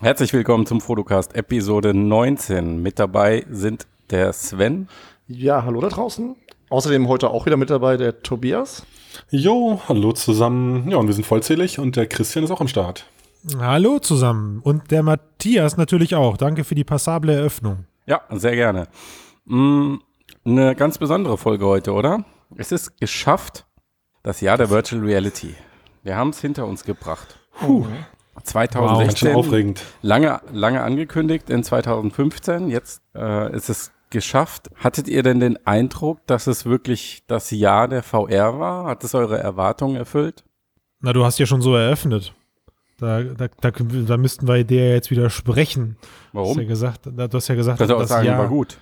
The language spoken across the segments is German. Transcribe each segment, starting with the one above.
Herzlich willkommen zum Fotocast Episode 19. Mit dabei sind der Sven. Ja, hallo da draußen. Außerdem heute auch wieder mit dabei der Tobias. Jo, hallo zusammen. Ja, und wir sind vollzählig und der Christian ist auch am Start. Hallo zusammen und der Matthias natürlich auch. Danke für die passable Eröffnung. Ja, sehr gerne. Mm, eine ganz besondere Folge heute, oder? Es ist geschafft, das Jahr der Virtual Reality. Wir haben es hinter uns gebracht. Puh. 2016. Wow, aufregend. Lange, lange angekündigt in 2015. Jetzt äh, ist es geschafft. Hattet ihr denn den Eindruck, dass es wirklich das Jahr der VR war? Hat es eure Erwartungen erfüllt? Na, du hast ja schon so eröffnet. Da, da, da, da müssten wir dir jetzt widersprechen. Warum? Du hast ja gesagt, du hast ja gesagt, sagen, Jahr, war gut.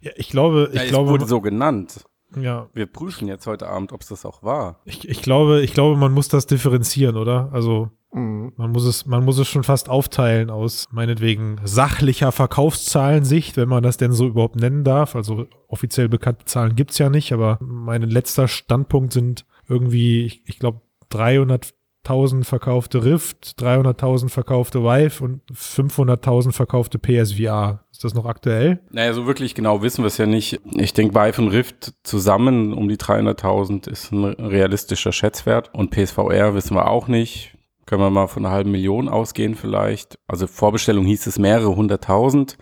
Ja, ich glaube, ich ja, glaube, es wurde so genannt. Ja. Wir prüfen jetzt heute Abend, ob es das auch war. Ich, ich glaube, ich glaube, man muss das differenzieren, oder? Also mhm. man muss es, man muss es schon fast aufteilen aus meinetwegen sachlicher Verkaufszahlensicht, wenn man das denn so überhaupt nennen darf. Also offiziell bekannte Zahlen gibt's ja nicht, aber mein letzter Standpunkt sind irgendwie, ich, ich glaube, 300 300.000 verkaufte Rift, 300.000 verkaufte Vive und 500.000 verkaufte PSVR. Ist das noch aktuell? Naja, so wirklich genau wissen wir es ja nicht. Ich denke, Vive und Rift zusammen um die 300.000 ist ein realistischer Schätzwert. Und PSVR wissen wir auch nicht. Können wir mal von einer halben Million ausgehen vielleicht. Also Vorbestellung hieß es mehrere hunderttausend.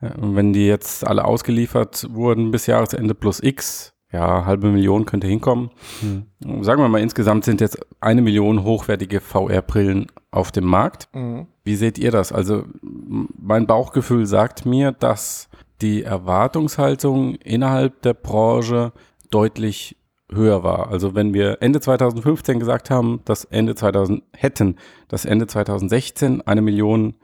Wenn die jetzt alle ausgeliefert wurden bis Jahresende plus X, ja, halbe Million könnte hinkommen. Hm. Sagen wir mal, insgesamt sind jetzt eine Million hochwertige VR-Brillen auf dem Markt. Mhm. Wie seht ihr das? Also mein Bauchgefühl sagt mir, dass die Erwartungshaltung innerhalb der Branche deutlich höher war. Also wenn wir Ende 2015 gesagt haben, dass Ende 2000 hätten, dass Ende 2016 eine Million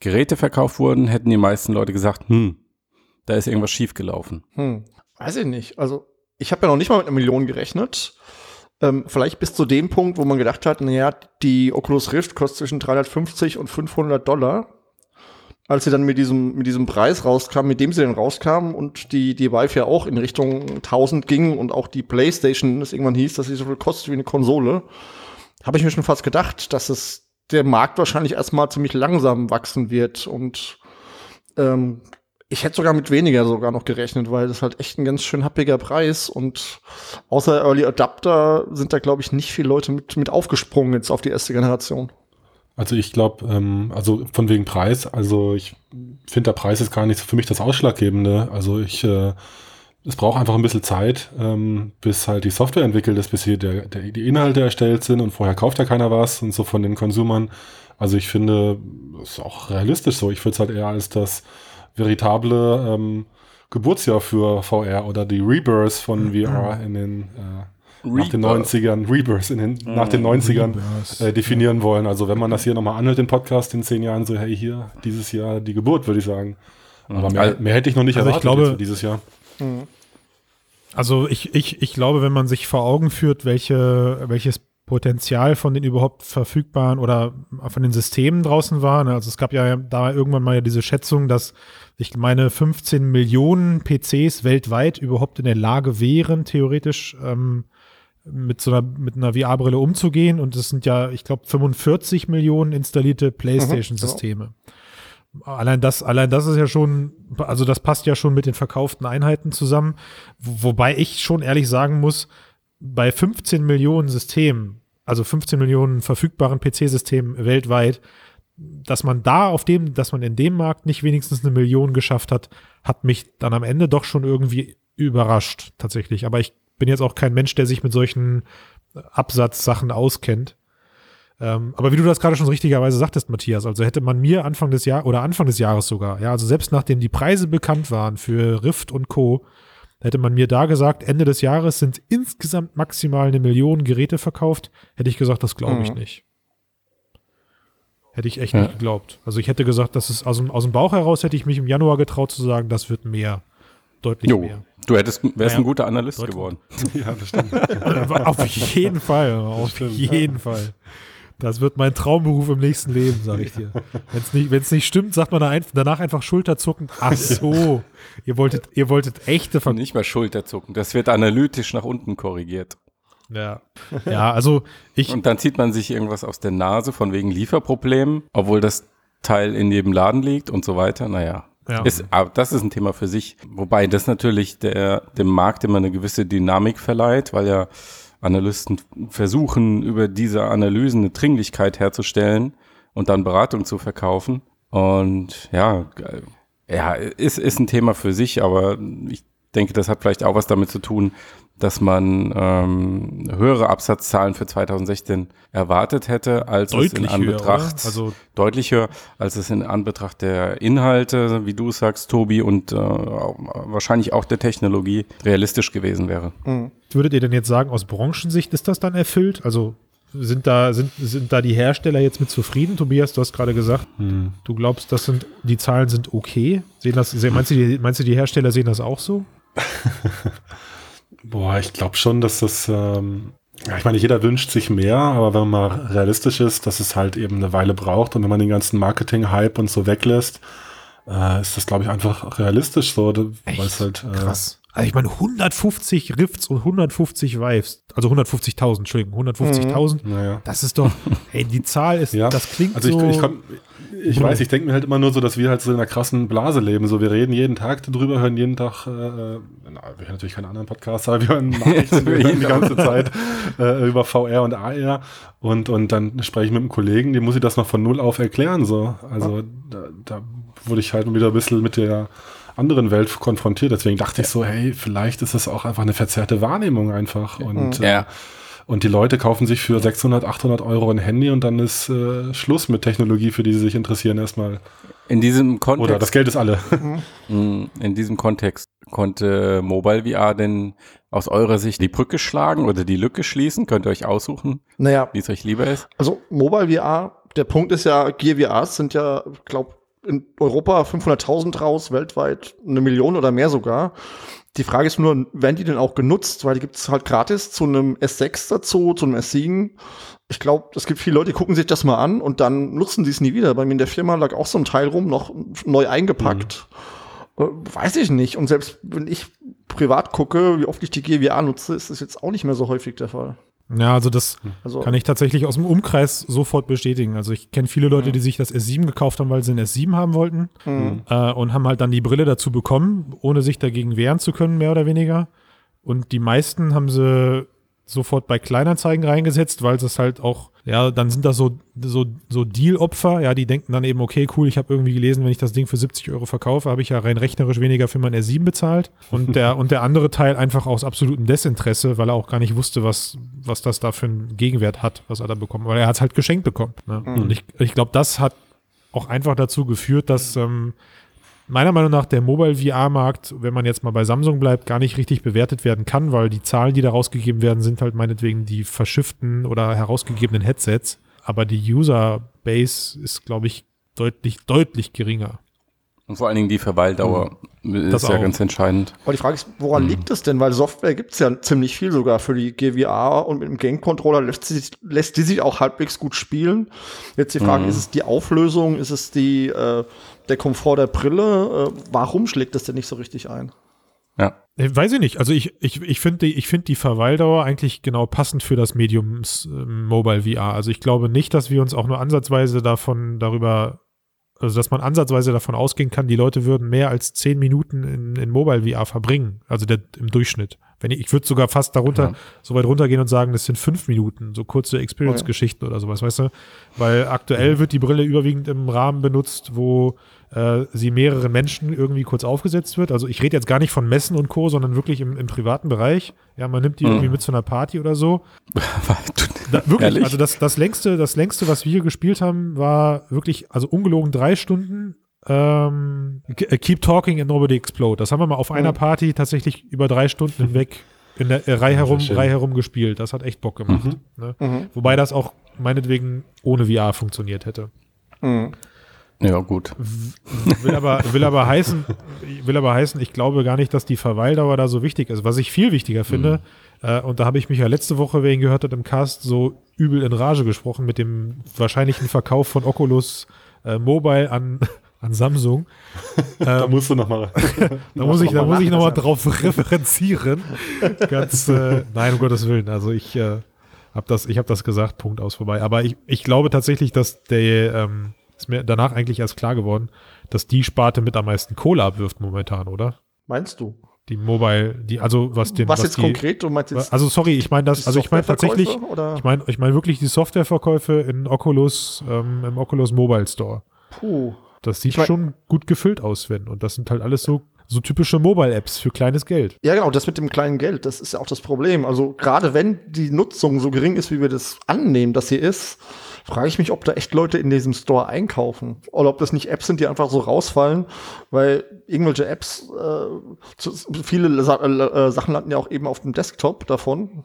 Geräte verkauft wurden, hätten die meisten Leute gesagt, hm, da ist irgendwas schiefgelaufen. Hm. Weiß ich nicht. Also ich habe ja noch nicht mal mit einer Million gerechnet. Ähm, vielleicht bis zu dem Punkt, wo man gedacht hat, naja, die Oculus Rift kostet zwischen 350 und 500 Dollar. Als sie dann mit diesem, mit diesem Preis rauskam, mit dem sie dann rauskamen und die, die Vive ja auch in Richtung 1000 ging und auch die Playstation, das irgendwann hieß, dass sie so viel kostet wie eine Konsole, habe ich mir schon fast gedacht, dass es der Markt wahrscheinlich erstmal ziemlich langsam wachsen wird und ähm, ich hätte sogar mit weniger sogar noch gerechnet, weil das halt echt ein ganz schön happiger Preis und außer Early Adapter sind da, glaube ich, nicht viele Leute mit, mit aufgesprungen jetzt auf die erste Generation. Also ich glaube, ähm, also von wegen Preis, also ich finde, der Preis ist gar nicht für mich das Ausschlaggebende. Also ich, äh, es braucht einfach ein bisschen Zeit, ähm, bis halt die Software entwickelt ist, bis hier der, der, die Inhalte erstellt sind und vorher kauft ja keiner was und so von den Konsumern. Also ich finde, das ist auch realistisch so. Ich würde es halt eher als das veritable ähm, Geburtsjahr für VR oder die Rebirth von mhm. VR in den äh, nach den 90ern, Rebirth in den, nach den 90ern äh, definieren ja. wollen. Also wenn man das hier nochmal anhört, den Podcast in zehn Jahren, so hey, hier, dieses Jahr die Geburt, würde ich sagen. Aber mehr, also mehr hätte ich noch nicht also erwartet ich glaube, dieses Jahr. Mhm. Also ich, ich, ich glaube, wenn man sich vor Augen führt, welche, welches Potenzial von den überhaupt verfügbaren oder von den Systemen draußen war. Ne? Also es gab ja da irgendwann mal ja diese Schätzung, dass ich meine 15 Millionen PCs weltweit überhaupt in der Lage wären, theoretisch ähm, mit so einer, mit einer VR-Brille umzugehen. Und es sind ja, ich glaube, 45 Millionen installierte PlayStation-Systeme. Mhm, Allein das, allein das ist ja schon, also das passt ja schon mit den verkauften Einheiten zusammen. Wobei ich schon ehrlich sagen muss, bei 15 Millionen Systemen, also 15 Millionen verfügbaren PC-Systemen weltweit, dass man da auf dem, dass man in dem Markt nicht wenigstens eine Million geschafft hat, hat mich dann am Ende doch schon irgendwie überrascht, tatsächlich. Aber ich bin jetzt auch kein Mensch, der sich mit solchen Absatzsachen auskennt. Ähm, aber wie du das gerade schon richtigerweise sagtest, Matthias, also hätte man mir Anfang des Jahres oder Anfang des Jahres sogar, ja, also selbst nachdem die Preise bekannt waren für Rift und Co., Hätte man mir da gesagt, Ende des Jahres sind insgesamt maximal eine Million Geräte verkauft, hätte ich gesagt, das glaube ich mhm. nicht. Hätte ich echt ja. nicht geglaubt. Also ich hätte gesagt, das ist aus dem, aus dem Bauch heraus hätte ich mich im Januar getraut zu sagen, das wird mehr. Deutlich jo. mehr. Du hättest, wärst naja, ein guter Analyst deutlich. geworden. ja, das stimmt. auf jeden Fall. Auf stimmt, jeden ja. Fall. Das wird mein Traumberuf im nächsten Leben, sage ich dir. Wenn es nicht, nicht stimmt, sagt man danach einfach Schulterzucken. Ach so, ihr wolltet, ihr wolltet echte Ver Nicht mal Schulterzucken, das wird analytisch nach unten korrigiert. Ja. Ja, also ich. Und dann zieht man sich irgendwas aus der Nase von wegen Lieferproblemen, obwohl das Teil in jedem Laden liegt und so weiter. Naja, Ja. ist, aber das ist ein Thema für sich. Wobei das natürlich der, dem Markt immer eine gewisse Dynamik verleiht, weil ja Analysten versuchen, über diese Analysen eine Dringlichkeit herzustellen und dann Beratung zu verkaufen. Und ja, ja, ist, ist ein Thema für sich, aber ich denke, das hat vielleicht auch was damit zu tun, dass man ähm, höhere Absatzzahlen für 2016 erwartet hätte, als es in Deutlich höher, Anbetracht oder? Also deutlich höher, als es in Anbetracht der Inhalte, wie du sagst, Tobi, und äh, wahrscheinlich auch der Technologie realistisch gewesen wäre. würdet ihr denn jetzt sagen, aus Branchensicht ist das dann erfüllt? Also sind da, sind, sind da die Hersteller jetzt mit zufrieden? Tobias, du hast gerade gesagt, Hm. du glaubst, das sind, die Zahlen sind okay. Sehen das, sehen- meinst, du, die, meinst du, die Hersteller sehen das auch so? Boah, ich glaube schon, dass das, ähm, ja, ich meine, jeder wünscht sich mehr, aber wenn man mal realistisch ist, dass es halt eben eine Weile braucht und wenn man den ganzen Marketing-Hype und so weglässt, äh, ist das, glaube ich, einfach realistisch so, weil es halt, äh, Krass. Also ich meine, 150 Rifts und 150 Vives, also 150.000, Entschuldigung, 150.000, naja. das ist doch, hey, die Zahl ist, Ja, das klingt also ich, so. ich, komm, ich weiß, ich denke mir halt immer nur so, dass wir halt so in einer krassen Blase leben. So, wir reden jeden Tag darüber, hören jeden Tag, äh, wir hören natürlich keine anderen Podcasts, aber wir hören Nachrichten wir hören die ganze Zeit äh, über VR und AR und, und dann spreche ich mit einem Kollegen, dem muss ich das noch von null auf erklären. So. Also da, da wurde ich halt wieder ein bisschen mit der anderen Welt konfrontiert. Deswegen dachte ich so, hey, vielleicht ist es auch einfach eine verzerrte Wahrnehmung einfach. Und äh, Ja. und die Leute kaufen sich für 600, 800 Euro ein Handy und dann ist äh, Schluss mit Technologie, für die sie sich interessieren erstmal. In diesem Kontext, Oder das Geld ist alle. mh, in diesem Kontext konnte Mobile VR denn aus eurer Sicht die Brücke schlagen oder die Lücke schließen? Könnt ihr euch aussuchen, Naja, wie es euch lieber ist? Also Mobile VR, der Punkt ist ja, Gear VRs sind ja, ich glaube, in Europa 500.000 raus, weltweit eine Million oder mehr sogar. Die Frage ist nur, werden die denn auch genutzt? Weil die gibt es halt gratis zu einem S6 dazu, zu einem S7. Ich glaube, es gibt viele Leute, die gucken sich das mal an und dann nutzen sie es nie wieder. Bei mir in der Firma lag auch so ein Teil rum, noch neu eingepackt. Äh, weiß ich nicht. Und selbst wenn ich privat gucke, wie oft ich die VR nutze, ist das jetzt auch nicht mehr so häufig der Fall. ja, also das Also, kann ich tatsächlich aus dem Umkreis sofort bestätigen. Also ich kenne viele Leute, die sich das S7 gekauft haben, weil sie ein S7 haben wollten Mhm. äh, und haben halt dann die Brille dazu bekommen, ohne sich dagegen wehren zu können, mehr oder weniger. Und die meisten haben sie sofort bei Kleinanzeigen reingesetzt, weil es halt auch, ja, dann sind das so, so, so Deal-Opfer, ja, die denken dann eben, okay, cool, ich habe irgendwie gelesen, wenn ich das Ding für 70 Euro verkaufe, habe ich ja rein rechnerisch weniger für mein R7 bezahlt. Und der, und der andere Teil einfach aus absolutem Desinteresse, weil er auch gar nicht wusste, was, was das da für einen Gegenwert hat, was er da bekommt, weil er hat es halt geschenkt bekommen. Ne? Und ich, ich glaube, das hat auch einfach dazu geführt, dass ähm, meiner Meinung nach der Mobile VR-Markt, wenn man jetzt mal bei Samsung bleibt, gar nicht richtig bewertet werden kann, weil die Zahlen, die da rausgegeben werden, sind halt meinetwegen die verschifften oder herausgegebenen Headsets. Aber die User-Base ist, glaube ich, deutlich, deutlich geringer. Und vor allen Dingen die Verweildauer Das ist ja auch. ganz entscheidend. Aber die Frage ist, woran liegt es denn? Weil Software gibt's ja ziemlich viel sogar für die GVR und mit dem Game-Controller lässt, sie, lässt die sich auch halbwegs gut spielen. Jetzt die Frage, ist es die Auflösung, ist es die, äh, der Komfort der Brille? Äh, warum schlägt das denn nicht so richtig ein? Ja. Äh, Weiß ich nicht. Also ich, ich, ich finde die, ich find die Verweildauer eigentlich genau passend für das Medium äh, Mobile VR. Also ich glaube nicht, dass wir uns auch nur ansatzweise davon darüber, also dass man ansatzweise davon ausgehen kann, die Leute würden mehr als zehn Minuten in, in Mobile VR verbringen. Also der, im Durchschnitt. Wenn ich, ich würde sogar fast darunter, Ja. so weit runtergehen und sagen, das sind fünf Minuten, so kurze Experience-Geschichten oder sowas, weißt du? Weil aktuell wird die Brille überwiegend im Rahmen benutzt, wo äh, sie mehreren Menschen irgendwie kurz aufgesetzt wird. Also ich rede jetzt gar nicht von Messen und Co., sondern wirklich im, im privaten Bereich. Ja, man nimmt die Mhm. irgendwie mit zu einer Party oder so. Da, wirklich, Ehrlich? also das, das längste, das längste, was wir gespielt haben, war wirklich, also ungelogen drei Stunden. Ähm, K- Keep Talking and Nobody Explode. Das haben wir mal auf einer Mhm. Party tatsächlich über drei Stunden hinweg in der äh, Reihe herum. Reihe herum gespielt. Das hat echt Bock gemacht. Ne? Wobei das auch meinetwegen ohne VR funktioniert hätte. Mhm. Ja, gut. Will aber, will aber heißen, will aber heißen, ich glaube gar nicht, dass die Verweildauer da so wichtig ist. Was ich viel wichtiger finde, äh, und da habe ich mich ja letzte Woche, wer ihn gehört hat, im Cast so übel in Rage gesprochen mit dem wahrscheinlichen Verkauf von Oculus äh, Mobile an, an Samsung. Da musst du noch mal. Da muss ich, da muss ich nochmal drauf referenzieren. Ganz, äh, nein, um Gottes Willen. Also ich äh, habe das, ich habe das gesagt, Punkt aus vorbei. Aber ich, ich glaube tatsächlich, dass der ähm, ist mir danach eigentlich erst klar geworden, dass die Sparte mit am meisten Kohle abwirft momentan, oder? Meinst du? Die Mobile, die, also was den. Was, jetzt die, konkret? Du meinst jetzt Also sorry, ich meine das, also ich meine tatsächlich, oder? ich meine ich meine wirklich die Softwareverkäufe in Oculus, ähm, im Oculus Mobile Store. Puh. Das sieht Ich mein- schon gut gefüllt aus, wenn. Und das sind halt alles so, so typische Mobile-Apps für kleines Geld. Ja, genau, das mit dem kleinen Geld, das ist ja auch das Problem. Also gerade wenn die Nutzung so gering ist, wie wir das annehmen, dass sie ist, frage ich mich, ob da echt Leute in diesem Store einkaufen. Oder ob das nicht Apps sind, die einfach so rausfallen, weil irgendwelche Apps, äh, zu, viele Sa äh, Sachen landen ja auch eben auf dem Desktop davon.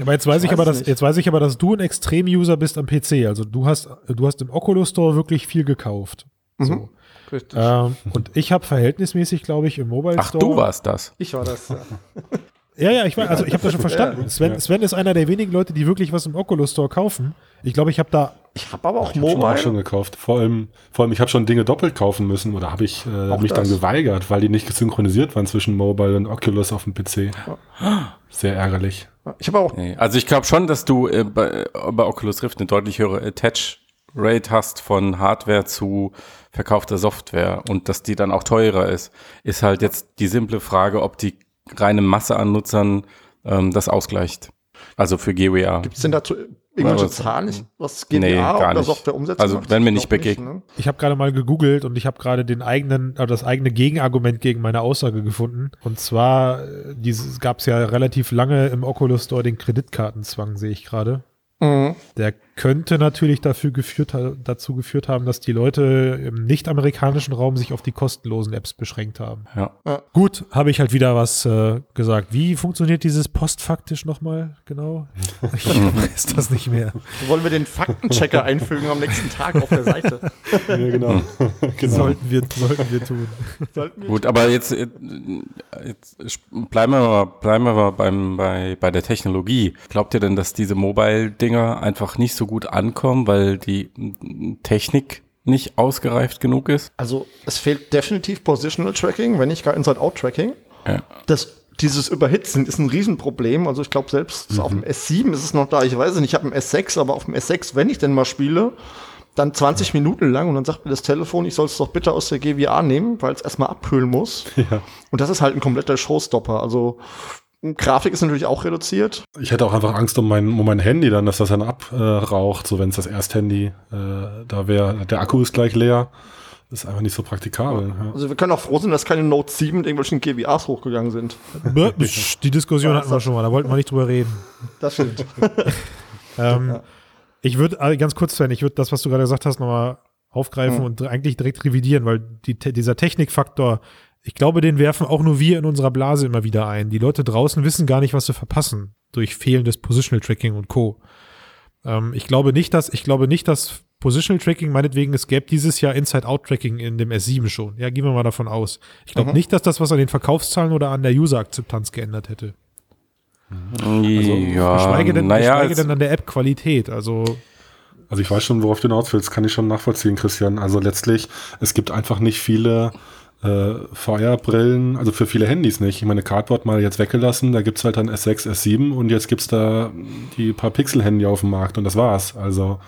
Aber jetzt weiß Ich ich, weiß aber, dass, nicht. jetzt weiß ich aber, dass du ein Extrem-User bist am PC. Also du hast, du hast im Oculus Store wirklich viel gekauft. So. Mhm. Richtig. Ähm, und ich habe verhältnismäßig, glaube ich, im Mobile Ach, Store. du warst das. Ich war das. Ja. Ja, ja, ich war, also ich habe das schon verstanden. Sven, Sven ist einer der wenigen Leute, die wirklich was im Oculus Store kaufen. Ich glaube, ich habe da, Ich habe aber auch Ich habe schon, auch Mobile. schon gekauft. Vor allem, vor allem ich habe schon Dinge doppelt kaufen müssen oder habe ich äh, mich dann das. geweigert, weil die nicht synchronisiert waren zwischen Mobile und Oculus auf dem PC. Sehr ärgerlich. Ich habe auch Nee. Also ich glaube schon, dass du äh, bei, bei Oculus Rift eine deutlich höhere Attach Rate hast von Hardware zu verkaufter Software und dass die dann auch teurer ist, ist halt jetzt die simple Frage, ob die reine Masse an Nutzern ähm, das ausgleicht. Also für GWA. Gibt es denn dazu irgendwelche was- Zahlen, nicht, was Nee, GBA gar oder nicht. Softwareumsetzung Also, wenn mir Ich nicht begegnet. ne? ich habe gerade mal gegoogelt und ich habe gerade den eigenen, oder das eigene Gegenargument gegen meine Aussage gefunden. Und zwar, äh, dieses gab es ja relativ lange im Oculus Store den Kreditkartenzwang, sehe ich gerade. Mhm. Der könnte natürlich dafür geführt, dazu geführt haben, dass die Leute im nicht-amerikanischen Raum sich auf die kostenlosen Apps beschränkt haben. Ja. Gut, habe ich halt wieder was äh, gesagt. Wie funktioniert dieses postfaktisch nochmal genau? Ich weiß das nicht mehr. Wollen wir den Faktenchecker einfügen am nächsten Tag auf der Seite? Ja, genau. genau. Sollten, wir, sollten wir tun. Sollten wir Gut, aber jetzt, äh, jetzt bleiben wir mal, bleiben wir mal beim, bei, bei der Technologie. Glaubt ihr denn, dass diese Mobile-Dinger einfach nicht so gut ankommen, weil die Technik nicht ausgereift genug ist? Also es fehlt definitiv Positional Tracking, wenn nicht gar Inside-Out-Tracking. Ja. Das, dieses Überhitzen ist ein Riesenproblem. Also ich glaube, selbst auf dem S7 ist es noch da. Ich weiß es nicht, ich habe einen S6, aber auf dem S6, wenn ich denn mal spiele, dann 20 Minuten lang und dann sagt mir das Telefon, ich soll es doch bitte aus der GWA nehmen, weil es erstmal abkühlen muss. Ja. Und das ist halt ein kompletter Showstopper. Also Grafik ist natürlich auch reduziert. Ich hätte auch einfach Angst um mein, um mein Handy dann, dass das dann abraucht, so wenn es das Ersthandy äh, da wäre. Der Akku ist gleich leer. Das ist einfach nicht so praktikabel. Ja. Also wir können auch froh sein, dass keine Note 7 mit irgendwelchen GWAs hochgegangen sind. Die Diskussion hatten wir schon mal, da wollten wir nicht drüber reden. Das stimmt. Ähm, Ich würde äh, ganz kurz, Sven, ich würde das, was du gerade gesagt hast, nochmal aufgreifen Hm. und eigentlich direkt revidieren, weil die, dieser Technikfaktor, ich glaube, den werfen auch nur wir in unserer Blase immer wieder ein. Die Leute draußen wissen gar nicht, was sie verpassen durch fehlendes Positional Tracking und Co. Ähm, ich glaube nicht, dass, ich glaube nicht, dass Positional Tracking, meinetwegen, es gäbe dieses Jahr Inside-Out-Tracking in dem S7 schon. Ja, gehen wir mal davon aus. Ich glaube Mhm. nicht, dass das was an den Verkaufszahlen oder an der User-Akzeptanz geändert hätte. ja, Geschweige denn, naja, geschweige es- denn an der App-Qualität. Also, Also ich weiß schon, worauf du hinaus willst, kann ich schon nachvollziehen, Christian. Also letztlich, es gibt einfach nicht viele äh, VR-Brillen, also für viele Handys nicht. Ich meine, Cardboard mal jetzt weggelassen, da gibt's halt dann S6, S7 und jetzt gibt's da die paar Pixel-Handy auf dem Markt und das war's. Also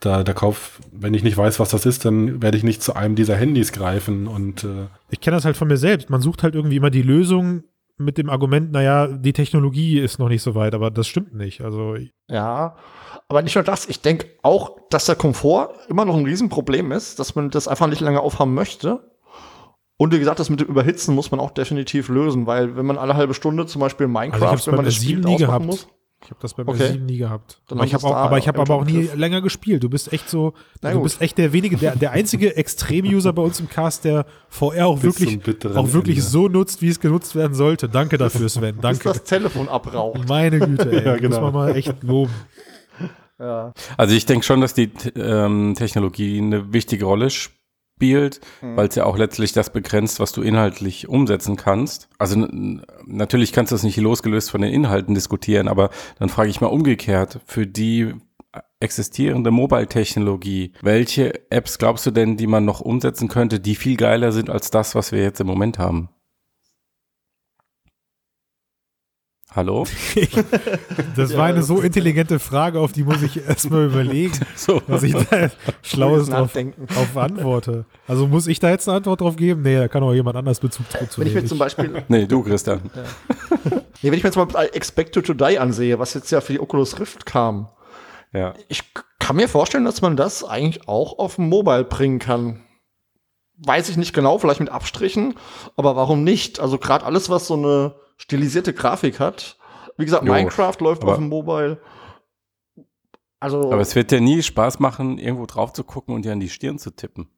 da der Kauf, wenn ich nicht weiß, was das ist, dann werde ich nicht zu einem dieser Handys greifen und äh, ich kenne das halt von mir selbst. Man sucht halt irgendwie immer die Lösung mit dem Argument, naja, die Technologie ist noch nicht so weit, aber das stimmt nicht. Also, Ja, aber nicht nur das. Ich denke auch, dass der Komfort immer noch ein Riesenproblem ist, dass man das einfach nicht lange aufhaben möchte. Und wie gesagt, das mit dem Überhitzen muss man auch definitiv lösen, weil wenn man alle halbe Stunde zum Beispiel Minecraft, also wenn man das S7 spielt, nie gehabt. muss. Ich habe das beim Okay. S7 nie gehabt. Dann Aber ich habe aber ich habe aber auch nie länger gespielt. Du bist echt so, Na du gut. bist echt der wenige, der, der einzige Extrem-User bei uns im Cast, der VR auch Bis wirklich, auch wirklich Ende. so nutzt, wie es genutzt werden sollte. Danke dafür, Sven. Bis Danke. das Telefon abraucht. Meine Güte, ey. Ja, genau. Muss man mal echt loben. Ja. Also ich denke schon, dass die ähm, Technologie eine wichtige Rolle spielt, weil es ja auch letztlich das begrenzt, was du inhaltlich umsetzen kannst. Also natürlich kannst du das nicht losgelöst von den Inhalten diskutieren, aber dann frage ich mal umgekehrt, für die existierende Mobile-Technologie, welche Apps glaubst du denn, die man noch umsetzen könnte, die viel geiler sind als das, was wir jetzt im Moment haben? Hallo? Das war eine so intelligente Frage, auf die muss ich erstmal überlegen, So. was ich da Schlaues drauf, drauf antworte. Also muss ich da jetzt eine Antwort drauf geben? Nee, da kann auch jemand anders Bezug drauf Wenn ich mir zum Beispiel, Nee, du, Christian. nee, wenn ich mir jetzt mal Expected to Die ansehe, was jetzt ja für die Oculus Rift kam, Ja. ich kann mir vorstellen, dass man das eigentlich auch auf dem Mobile bringen kann. Weiß ich nicht genau, vielleicht mit Abstrichen, aber warum nicht? Also gerade alles, was so eine stilisierte Grafik hat. Wie gesagt, Jo, Minecraft läuft auf dem Mobile. Also, Aber es wird dir nie Spaß machen, irgendwo drauf zu gucken und dir an die Stirn zu tippen.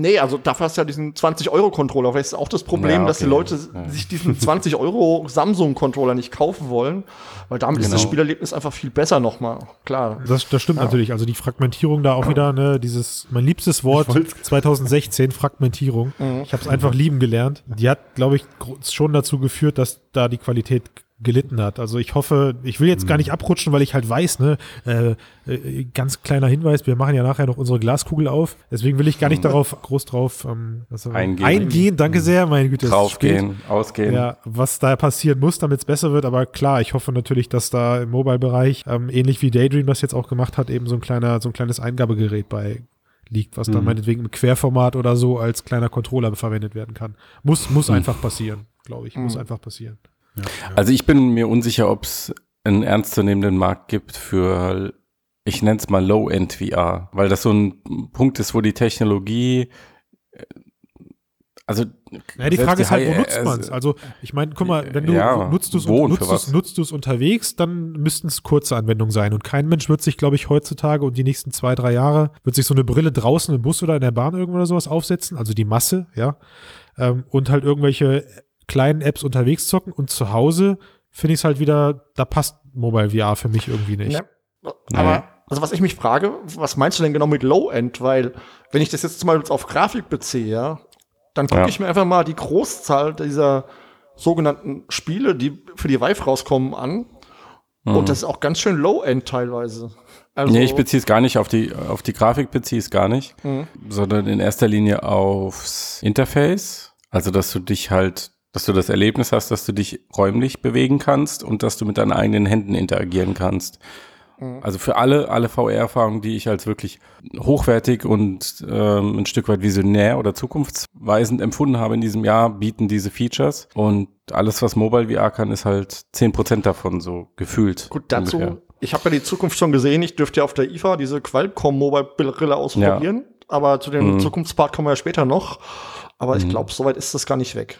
Nee, also dafür hast du ja diesen 20-Euro-Controller. Vielleicht ist auch das Problem, Ja, dass die okay. Leute Ja. sich diesen 20-Euro Samsung-Controller nicht kaufen wollen, weil damit ist das Genau. Spielerlebnis einfach viel besser nochmal. Klar. Das, das stimmt Ja. natürlich. Also die Fragmentierung da auch wieder, ne, dieses, mein liebstes Wort 2016, Fragmentierung. Mhm. Ich habe es einfach lieben gelernt. Die hat, glaube ich, schon dazu geführt, dass da die Qualität gelitten hat. Also ich hoffe, ich will jetzt gar nicht abrutschen, weil ich halt weiß, ne, äh, äh, ganz kleiner Hinweis, wir machen ja nachher noch unsere Glaskugel auf. Deswegen will ich gar nicht darauf groß drauf ähm, Eingehen. eingehen. Danke sehr, meine Güte. Draufgehen, ausgehen. Ja, was da passieren muss, damit es besser wird. Aber klar, ich hoffe natürlich, dass da im Mobile-Bereich, ähm, ähnlich wie Daydream das jetzt auch gemacht hat, eben so ein kleiner, so ein kleines Eingabegerät bei liegt, was dann Mhm. meinetwegen im Querformat oder so als kleiner Controller verwendet werden kann. Muss, muss einfach passieren, glaube ich. Muss Mhm. einfach passieren. Ja, ja. Also ich bin mir unsicher, ob es einen ernstzunehmenden Markt gibt für, ich nenne es mal Low-End VR, weil das so ein Punkt ist, wo die Technologie, äh, also Ja, die Frage ist halt, wo nutzt man es? Also, ich meine, guck mal, wenn du Ja, nutzt du es nutzt nutzt du's unterwegs, dann müssten es kurze Anwendungen sein. Und kein Mensch wird sich, glaube ich, heutzutage und die nächsten zwei, drei Jahre, wird sich so eine Brille draußen im Bus oder in der Bahn irgendwo oder sowas aufsetzen, also die Masse, ja, ähm, und halt irgendwelche kleinen Apps unterwegs zocken und zu Hause finde ich es halt wieder, da passt Mobile VR für mich irgendwie nicht. Ja. Aber, also was ich mich frage, was meinst du denn genau mit Low-End? Weil, wenn ich das jetzt mal auf Grafik beziehe, ja, dann gucke Ja. ich mir einfach mal die Großzahl dieser sogenannten Spiele, die für die Vive rauskommen, an. Mhm. Und das ist auch ganz schön Low-End teilweise. Also, nee, ich beziehe es gar nicht auf die, auf die Grafik beziehe es gar nicht, Mhm. sondern in erster Linie aufs Interface. Also, dass du dich halt, dass du das Erlebnis hast, dass du dich räumlich bewegen kannst und dass du mit deinen eigenen Händen interagieren kannst. Mhm. Also für alle, alle VR-Erfahrungen, die ich als wirklich hochwertig und ähm, ein Stück weit visionär oder zukunftsweisend empfunden habe in diesem Jahr, bieten diese Features. Und alles, was Mobile VR kann, ist halt 10% davon so gefühlt. Gut, dazu, ungefähr. ich habe ja die Zukunft schon gesehen. Ich dürfte ja auf der IFA diese Qualcomm Mobile Brille ausprobieren. Aber zu dem Mhm. Zukunftspart kommen wir ja später noch. Aber ich Mhm. glaube, soweit ist das gar nicht weg,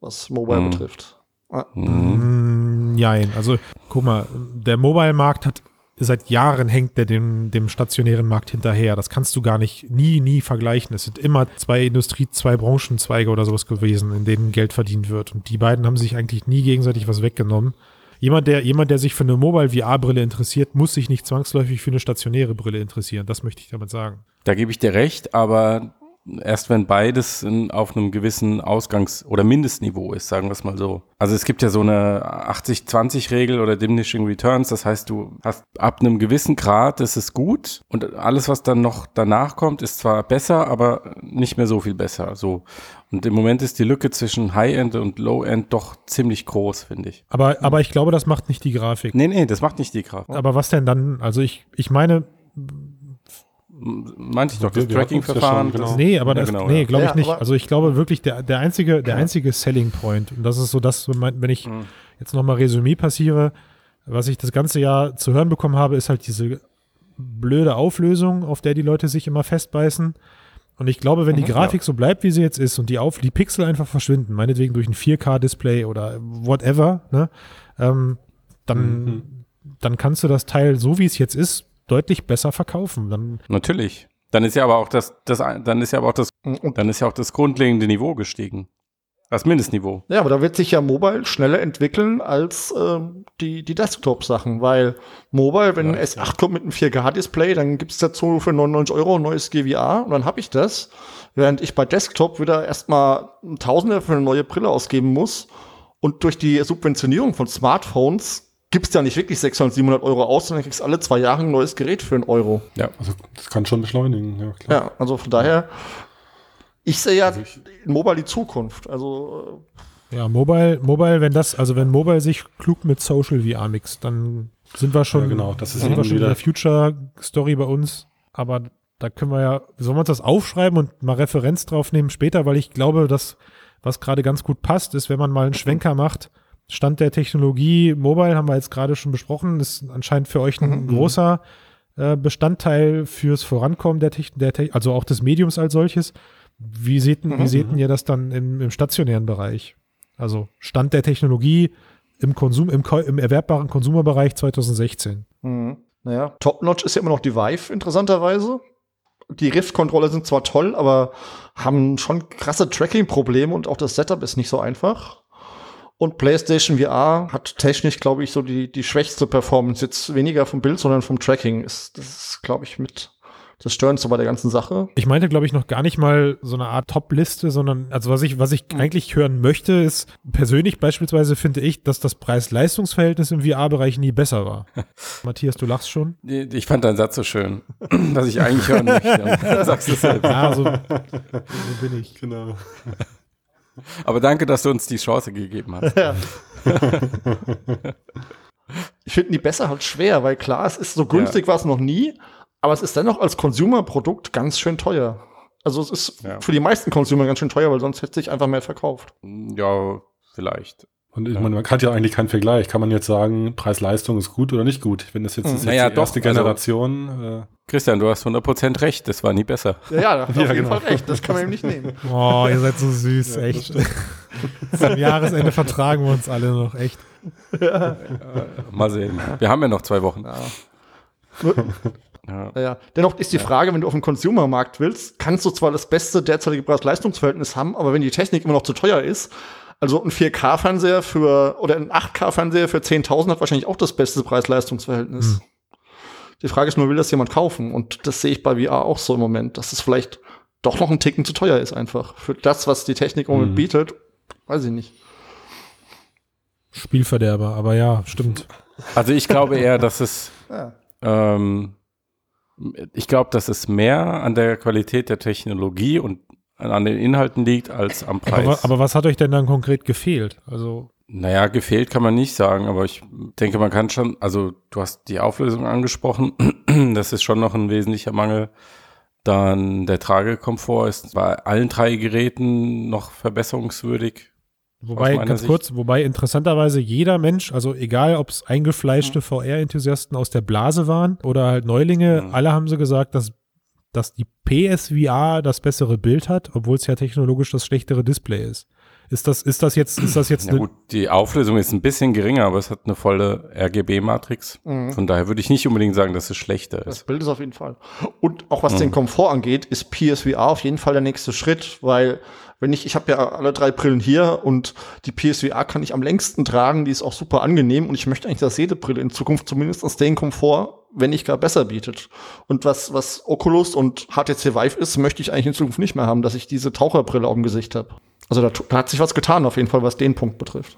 was Mobile Mhm. betrifft. Ah, Mhm. Nein, also guck mal, der Mobile-Markt hat seit Jahren hängt der dem, dem stationären Markt hinterher. Das kannst du gar nicht, nie, nie vergleichen. Es sind immer zwei Industrie-, zwei Branchenzweige oder sowas gewesen, in denen Geld verdient wird. Und die beiden haben sich eigentlich nie gegenseitig was weggenommen. Jemand, der, jemand, der sich für eine Mobile-VR-Brille interessiert, muss sich nicht zwangsläufig für eine stationäre Brille interessieren. Das möchte ich damit sagen. Da gebe ich dir recht, aber erst wenn beides in, auf einem gewissen Ausgangs- oder Mindestniveau ist, sagen wir es mal so. Also es gibt ja so eine 80-20-Regel oder Diminishing Returns, das heißt, du hast ab einem gewissen Grad, das ist gut und alles, was dann noch danach kommt, ist zwar besser, aber nicht mehr so viel besser. So. Und im Moment ist die Lücke zwischen High-End und Low-End doch ziemlich groß, finde ich. Aber, aber ich glaube, das macht nicht die Grafik. Nee, nee, das macht nicht die Kraft. Aber was denn dann? Also ich, ich meine, Meinte ich doch, das ja Tracking-Verfahren. genau. das- Nee, aber Ja, das, genau, nee, ja. glaube ich Ja, nicht. aber- Also ich glaube wirklich, der, der einzige, der einzige Selling Point, und das ist so das, wenn ich Mhm. jetzt nochmal Resümee passiere, was ich das ganze Jahr zu hören bekommen habe, ist halt diese blöde Auflösung, auf der die Leute sich immer festbeißen. Und ich glaube, wenn die Mhm, Grafik so bleibt, wie sie jetzt ist und die, auf, die Pixel einfach verschwinden, meinetwegen durch ein 4K-Display oder whatever, ne, ähm, dann, Mhm. dann kannst du das Teil, so wie es jetzt ist, deutlich besser verkaufen. Dann Natürlich. Dann ist ja aber auch das, das dann ist ja aber auch das, dann ist ja auch das grundlegende Niveau gestiegen. Das Mindestniveau. Ja, aber da wird sich ja Mobile schneller entwickeln als ähm, die, die Desktop-Sachen, weil Mobile, wenn Ja, S8 kommt mit einem 4K-Display, dann gibt's dazu für 99 Euro ein neues GVA und dann habe ich das. Während ich bei Desktop wieder erstmal ein Tausender für eine neue Brille ausgeben muss und durch die Subventionierung von Smartphones gibt's ja nicht wirklich 600, 700 Euro aus, sondern kriegst alle zwei Jahre ein neues Gerät für einen Euro. Also das kann schon beschleunigen, ja klar. Ja, also von daher, ich sehe ja Also ich- in Mobile die Zukunft. Also Ja, Mobile, Mobile, wenn das, also wenn Mobile sich klug mit Social VR mixt, dann sind wir schon, Ja, genau, das ist sind wir schon in wieder- der Future-Story bei uns. Aber da können wir ja, sollen wir uns das aufschreiben und mal Referenz drauf nehmen später, weil ich glaube, dass was gerade ganz gut passt, ist, wenn man mal einen Schwenker macht. Stand der Technologie, Mobile haben wir jetzt gerade schon besprochen, ist anscheinend für euch ein Mhm. großer äh, Bestandteil fürs Vorankommen der Technik, der Te also auch des Mediums als solches. Wie seht, Mhm. wie seht ihr das dann im, im stationären Bereich? Also Stand der Technologie im Konsum, im, im erwerbbaren Konsumerbereich 2016. Mhm. Naja, Top-Notch ist ja immer noch die Vive, interessanterweise. Die Rift-Controller sind zwar toll, aber haben schon krasse Tracking-Probleme und auch das Setup ist nicht so einfach. Und PlayStation VR hat technisch, glaube ich, so die, die schwächste Performance. Jetzt weniger vom Bild, sondern vom Tracking. Ist, das ist, glaube ich, mit das Störendste bei der ganzen Sache. Ich meinte, glaube ich, noch gar nicht mal so eine Art Top-Liste, sondern also was ich, was ich Mhm. eigentlich hören möchte, ist persönlich beispielsweise finde ich, dass das Preis-Leistungs-Verhältnis im VR-Bereich nie besser war. Matthias, du lachst schon. Ich fand deinen Satz so schön, dass ich eigentlich hören möchte. Sagst du es selbst. Ja, so, so bin ich. Genau. Aber danke, dass du uns die Chance gegeben hast. Ich finde die besser halt schwer, weil klar, es ist so günstig war es noch nie, aber es ist dennoch als Consumer-Produkt ganz schön teuer. Also es ist Ja. für die meisten Consumer ganz schön teuer, weil sonst hätte sich einfach mehr verkauft. Ja, vielleicht. Und ich meine, man hat ja eigentlich keinen Vergleich. Kann man jetzt sagen, Preis-Leistung ist gut oder nicht gut? Wenn das jetzt, Hm. ist jetzt Naja, die erste doch, also- Generation. Christian, du hast 100% recht, das war nie besser. Ja, ja, er Ja, auf jeden genau. Fall recht. Das kann man ihm nicht nehmen. Oh, ihr seid so süß, echt. Zum Jahresende vertragen wir uns alle noch, echt. Mal sehen. Wir haben ja noch zwei Wochen. Ja. Ja. Ja, ja. Dennoch ist die Frage, wenn du auf dem Consumer-Markt willst, kannst du zwar das beste derzeitige Preis-Leistungs-Verhältnis haben, aber wenn die Technik immer noch zu teuer ist, also ein 4K-Fernseher für oder ein 8K-Fernseher für 10.000 hat wahrscheinlich auch das beste Preis-Leistungs-Verhältnis. Die Frage ist nur, will das jemand kaufen? Und das sehe ich bei VR auch so im Moment, dass es vielleicht doch noch ein Ticken zu teuer ist einfach. Für das, was die Technik Mhm. bietet, weiß ich nicht. Spielverderber, aber ja, stimmt. Also ich glaube eher, dass es Ja. ähm, ich glaube, dass es mehr an der Qualität der Technologie und an den Inhalten liegt als am Preis. Aber, aber was hat euch denn dann konkret gefehlt? Also, Naja, gefehlt kann man nicht sagen, aber ich denke, man kann schon, also du hast die Auflösung angesprochen, das ist schon noch ein wesentlicher Mangel. Dann der Tragekomfort ist bei allen drei Geräten noch verbesserungswürdig. wobei, ganz Sicht- kurz, wobei interessanterweise jeder Mensch, also egal, ob es eingefleischte VR-Enthusiasten aus der Blase waren oder halt Neulinge, Mhm. alle haben sie gesagt, dass, dass die PSVR das bessere Bild hat, obwohl es ja technologisch das schlechtere Display ist. Ist das, ist das jetzt, ist das jetzt Ja eine, gut, die Auflösung ist ein bisschen geringer, aber es hat eine volle RGB-Matrix. Mhm. Von daher würde ich nicht unbedingt sagen, dass es schlechter Das ist. Bild ist auf jeden Fall. Und auch was Mhm. den Komfort angeht, ist PSVR auf jeden Fall der nächste Schritt, weil wenn ich, ich habe ja alle drei Brillen hier und die PSVR kann ich am längsten tragen, die ist auch super angenehm und ich möchte eigentlich, dass jede Brille in Zukunft zumindest den Komfort, wenn nicht gar besser bietet. Und was, was Oculus und HTC Vive ist, möchte ich eigentlich in Zukunft nicht mehr haben, dass ich diese Taucherbrille auf dem Gesicht habe. Also da, da hat sich was getan auf jeden Fall, was den Punkt betrifft.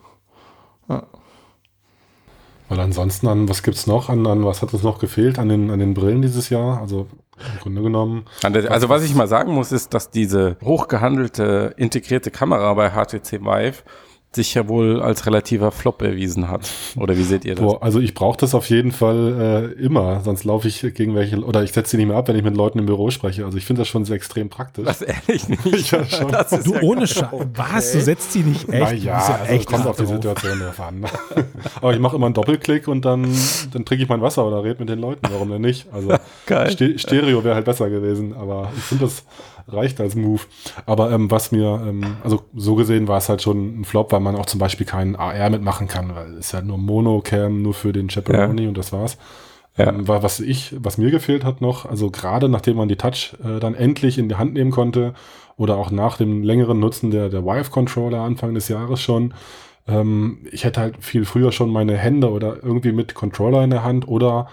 Weil ansonsten, an was gibt's noch? An, an was hat uns noch gefehlt an den, an den Brillen dieses Jahr? Also im Grunde genommen. Der- Also was ich mal sagen muss, ist, dass diese hochgehandelte integrierte Kamera bei HTC Vive sich ja wohl als relativer Flop erwiesen hat. Oder wie seht ihr das? Boah, also ich brauche das auf jeden Fall äh, immer, sonst laufe ich gegen welche, oder ich setze die nicht mehr ab, wenn ich mit Leuten im Büro spreche. Also ich finde das schon sehr extrem praktisch. Das ehrlich nicht. Ja, schon. Du ja ohne. Scheiß, was, du setzt die nicht echt? Naja, bist also es kommt auf die drauf. Situation drauf an. Aber ich mache immer einen Doppelklick und dann, dann trinke ich mein Wasser oder rede mit den Leuten. Warum denn nicht? Also Geil. Ste Stereo wäre halt besser gewesen, aber ich finde, das reicht als Move. Aber ähm, was mir, ähm, also so gesehen war es halt schon ein Flop, weil man auch zum Beispiel keinen AR mitmachen kann, weil es ist ja nur Monocam, nur für den Chaperone und das war's. Ja. Ähm, war, was ich, was mir gefehlt hat noch, also gerade nachdem man die Touch äh, dann endlich in die Hand nehmen konnte oder auch nach dem längeren Nutzen der, der Vive-Controller Anfang des Jahres schon, ähm, ich hätte halt viel früher schon meine Hände oder irgendwie mit Controller in der Hand oder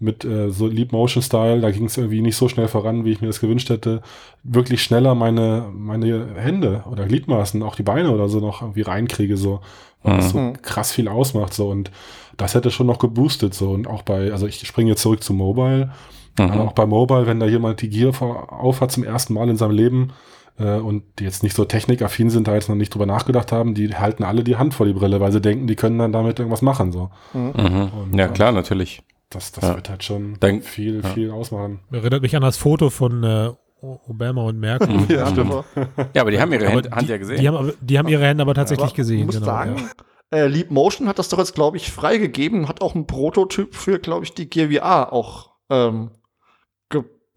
mit äh, so Leap Motion Style, da ging es irgendwie nicht so schnell voran, wie ich mir das gewünscht hätte, wirklich schneller meine, meine Hände oder Gliedmaßen, auch die Beine oder so noch irgendwie reinkriege, so, weil das so Mhm. krass viel ausmacht, so, und das hätte schon noch geboostet, so, und auch bei, also ich springe jetzt zurück zu Mobile, aber Mhm. auch bei Mobile, wenn da jemand die Gear auf hat zum ersten Mal in seinem Leben, äh, und die jetzt nicht so technikaffin sind, da jetzt noch nicht drüber nachgedacht haben, die halten alle die Hand vor die Brille, weil sie denken, die können dann damit irgendwas machen. So. Mhm. Und, Ja, klar, natürlich. Das, das Ja. wird halt schon Dann- viel, ja. viel ausmachen. Erinnert mich an das Foto von äh, Obama und Merkel. Ja, stimmt. Ja, aber die haben ihre Aber Hand, Hand die, ja gesehen. Die haben, die haben ihre Hände aber tatsächlich Aber gesehen. muss Genau, sagen, ja. äh, Leap Motion hat das doch jetzt, glaube ich, freigegeben, hat auch einen Prototyp für, glaube ich, die Gear VR auch ähm,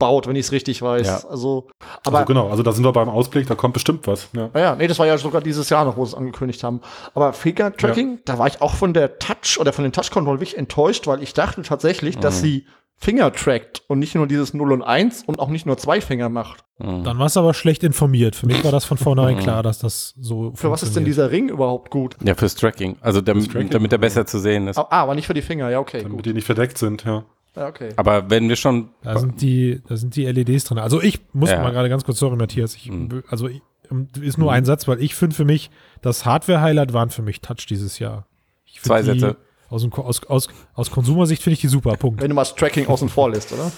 gebaut, wenn ich es richtig weiß. Ja. Also, aber also genau, also da sind wir beim Ausblick, da kommt bestimmt was. Ja. Ah Ja, nee, das war ja sogar dieses Jahr noch, wo sie es angekündigt haben. Aber Finger-Tracking, da war ich auch von der Touch oder von den Touch-Control wirklich enttäuscht, weil ich dachte tatsächlich, dass Mhm. sie Finger trackt und nicht nur dieses 0 und 1 und auch nicht nur zwei Finger macht. Mhm. Dann warst du aber schlecht informiert. Für mich war das von vornherein klar, dass das so Für was ist denn dieser Ring überhaupt gut? Ja, fürs Tracking. Also damit, Tracking, damit er besser zu sehen ist. Ah, ah, aber nicht für die Finger, ja, okay, Damit gut. die nicht verdeckt sind, ja. Ja, okay. Aber wenn wir schon. Da sind die, da sind die LEDs drin. Also ich muss Ja. mal gerade ganz kurz, sorry Matthias, ich, Mhm. also ich, ist nur ein Satz, weil ich finde für mich, das Hardware-Highlight waren für mich Touch dieses Jahr. Zwei die, Sätze. Aus, aus, aus Konsumersicht finde ich die super, Punkt. Wenn du mal das Tracking außen vor lässt, oder?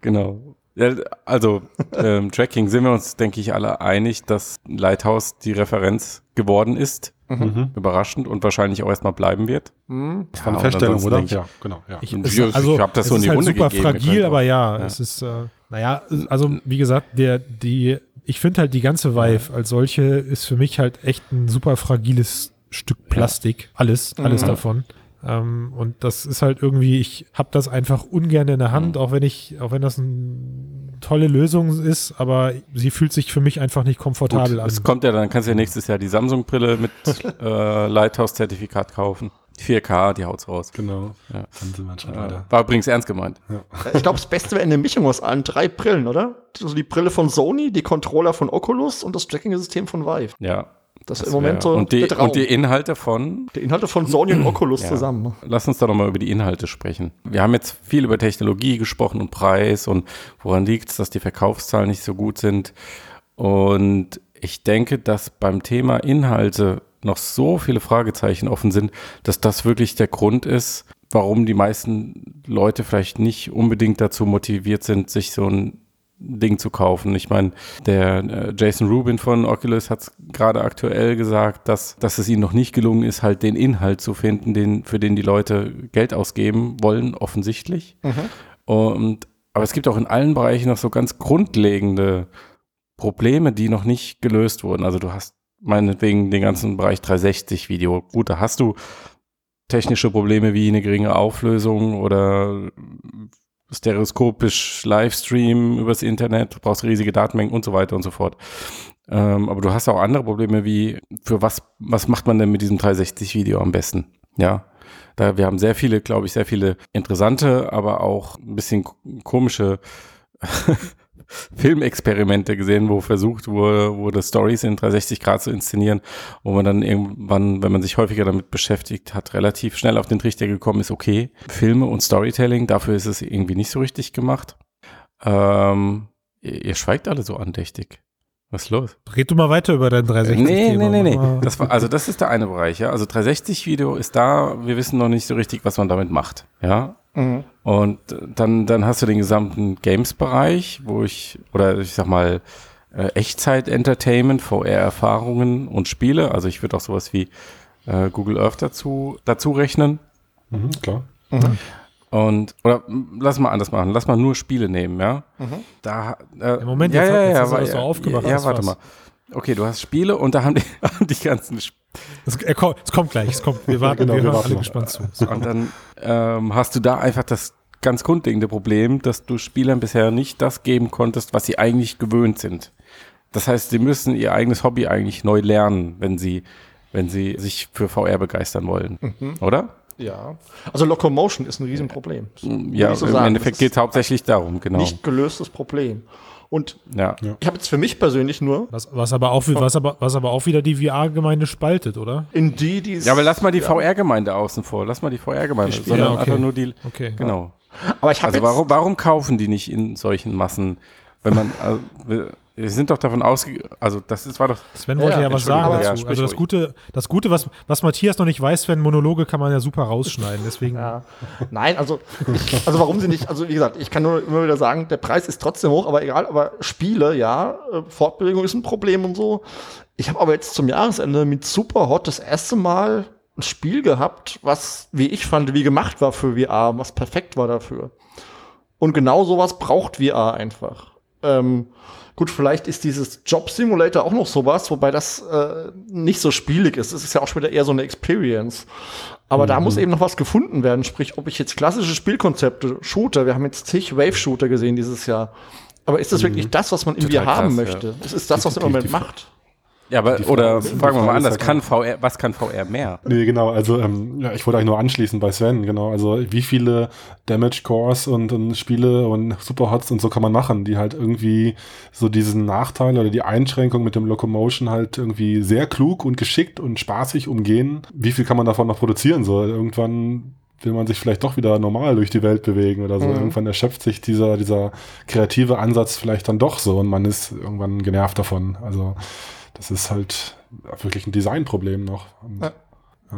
Genau. Ja, also ähm, Tracking sind wir uns, denke ich, alle einig, dass Lighthouse die Referenz geworden ist. Mhm. Überraschend und wahrscheinlich auch erstmal bleiben wird. Hm. Eine Ja, und Feststellung, oder? ich- Ja, genau. Ja. Ich, es, ich also, hab das so in die halt Runde super gegeben, fragil, aber ja, ja. es ist, äh, naja, also wie gesagt, der, die, ich finde halt die ganze Vive als solche ist für mich halt echt ein super fragiles Stück Plastik. Alles, alles Mhm. davon. Ähm, und das ist halt irgendwie, ich habe das einfach ungern in der Mhm. Hand, auch wenn ich, auch wenn das eine tolle Lösung ist, aber sie fühlt sich für mich einfach nicht komfortabel Gut, an. es kommt ja, dann kannst du ja nächstes Jahr die Samsung-Brille mit äh, Lighthouse-Zertifikat kaufen. 4K, die haut's raus. Genau. Ja. Dann sind wir schon Äh, weiter. war übrigens ernst gemeint. Äh, Ich glaube, das Beste wäre eine Mischung aus allen drei Brillen, oder? Also die Brille von Sony, die Controller von Oculus und das Tracking-System von Vive. Ja. Das, ist das im Moment so und, die, der Traum. und die Inhalte von die Inhalte von Sony und Oculus Ja. zusammen. Lass uns da nochmal über die Inhalte sprechen. Wir haben jetzt viel über Technologie gesprochen und Preis und woran liegt es, dass die Verkaufszahlen nicht so gut sind. Und ich denke, dass beim Thema Inhalte noch so viele Fragezeichen offen sind, dass das wirklich der Grund ist, warum die meisten Leute vielleicht nicht unbedingt dazu motiviert sind, sich so ein Ding zu kaufen. Ich meine, der äh, Jason Rubin von Oculus hat es gerade aktuell gesagt, dass, dass es ihnen noch nicht gelungen ist, halt den Inhalt zu finden, den, für den die Leute Geld ausgeben wollen, offensichtlich. Und, aber es gibt auch in allen Bereichen noch so ganz grundlegende Probleme, die noch nicht gelöst wurden. Also du hast meinetwegen den ganzen Bereich 360-Video. Gut, da hast du technische Probleme wie eine geringe Auflösung oder stereoskopisch Livestream übers Internet, du brauchst riesige Datenmengen und so weiter und so fort. Ähm, aber du hast auch andere Probleme wie, für was, was macht man denn mit diesem 360-Video am besten? Ja. Da, wir haben sehr viele, glaube ich, sehr viele interessante, aber auch ein bisschen komische Filmexperimente gesehen, wo versucht wurde, wurde Stories in 360 Grad zu inszenieren, wo man dann irgendwann, wenn man sich häufiger damit beschäftigt hat, relativ schnell auf den Trichter gekommen ist, okay, Filme und Storytelling, dafür ist es irgendwie nicht so richtig gemacht. Ähm, ihr, ihr schweigt alle so andächtig. Was ist los? Red du mal weiter über dein 360 Nee, nee, nee, nee. Das war, also das ist der eine Bereich, ja. Also 360-Video ist da, wir wissen noch nicht so richtig, was man damit macht, ja. Mhm. Und dann, dann hast du den gesamten Games-Bereich, wo ich, oder ich sag mal, äh, Echtzeit-Entertainment, VR-Erfahrungen und Spiele. Also ich würde auch sowas wie äh, Google Earth dazu, dazu rechnen. Mhm, klar. Und, oder lass mal anders machen, lass mal nur Spiele nehmen, ja. Da, äh, Im Moment, ja, jetzt- ja, jetzt ja, hast du wa- das so ja, aufgemacht, Ja, das warte war's. mal. Okay, du hast Spiele und da haben die, haben die ganzen Sp- Es, er kommt, es kommt gleich, es kommt. Wir warten, Genau, wir wir hören warten alle gespannt zu. So. Und dann ähm, hast du da einfach das ganz grundlegende Problem, dass du Spielern bisher nicht das geben konntest, was sie eigentlich gewöhnt sind. Das heißt, sie müssen ihr eigenes Hobby eigentlich neu lernen, wenn sie, wenn sie sich für VR begeistern wollen. Oder? Ja. Also Locomotion ist ein Riesenproblem. Ja, so im sagen. Endeffekt geht es hauptsächlich darum, genau. Nicht gelöstes Problem. Und ja. ich habe jetzt für mich persönlich nur Was, was, aber auch, was, aber, was aber auch wieder die VR-Gemeinde spaltet, oder? in die, die ja, aber lass mal die VR-Gemeinde außen vor. Lass mal die VR-Gemeinde, Die sondern Spieler, okay. einfach nur die. Okay. Genau. Aber ich habe Also jetzt, warum, warum kaufen die nicht in solchen Massen, wenn man, also, Wir sind doch davon ausgegangen, also das ist, war doch. Sven wollte Ja, ja, was sagen ja, dazu. sprich also das. Gute, das Gute, was, was Matthias noch nicht weiß, Sven, Monologe kann man ja super rausschneiden. Deswegen. Ja. Nein, also, ich, also warum sie nicht, also wie gesagt, ich kann nur immer wieder sagen, der Preis ist trotzdem hoch, aber egal, aber Spiele, ja, äh, Fortbewegung ist ein Problem und so. Ich habe aber jetzt zum Jahresende mit Superhot das erste Mal ein Spiel gehabt, was, wie ich fand, wie gemacht war für VR, was perfekt war dafür. Und genau sowas braucht VR einfach. Ähm, gut, vielleicht ist dieses Job Simulator auch noch sowas, wobei das äh, nicht so spielig ist. Es ist ja auch schon wieder eher so eine Experience. Aber da muss eben noch was gefunden werden. Sprich, ob ich jetzt klassische Spielkonzepte, Shooter, wir haben jetzt zig Wave-Shooter gesehen dieses Jahr. Aber ist das wirklich das, was man in Total haben krass, möchte? Es ist das, was im Die- die- Moment macht. Ja, aber, Frage oder fragen wir mal anders, ja kann VR, was kann VR mehr? Nee, genau, also ähm, ja, ich wollte eigentlich nur anschließen bei Sven, genau. Also wie viele Damage Cores und, und Spiele und Superhots und so kann man machen, die halt irgendwie so diesen Nachteil oder die Einschränkung mit dem Locomotion halt irgendwie sehr klug und geschickt und spaßig umgehen. Wie viel kann man davon noch produzieren? So irgendwann will man sich vielleicht doch wieder normal durch die Welt bewegen oder so. Mhm. Irgendwann erschöpft sich dieser, dieser kreative Ansatz vielleicht dann doch so und man ist irgendwann genervt davon. Also das ist halt wirklich ein Designproblem noch. Und, Ja.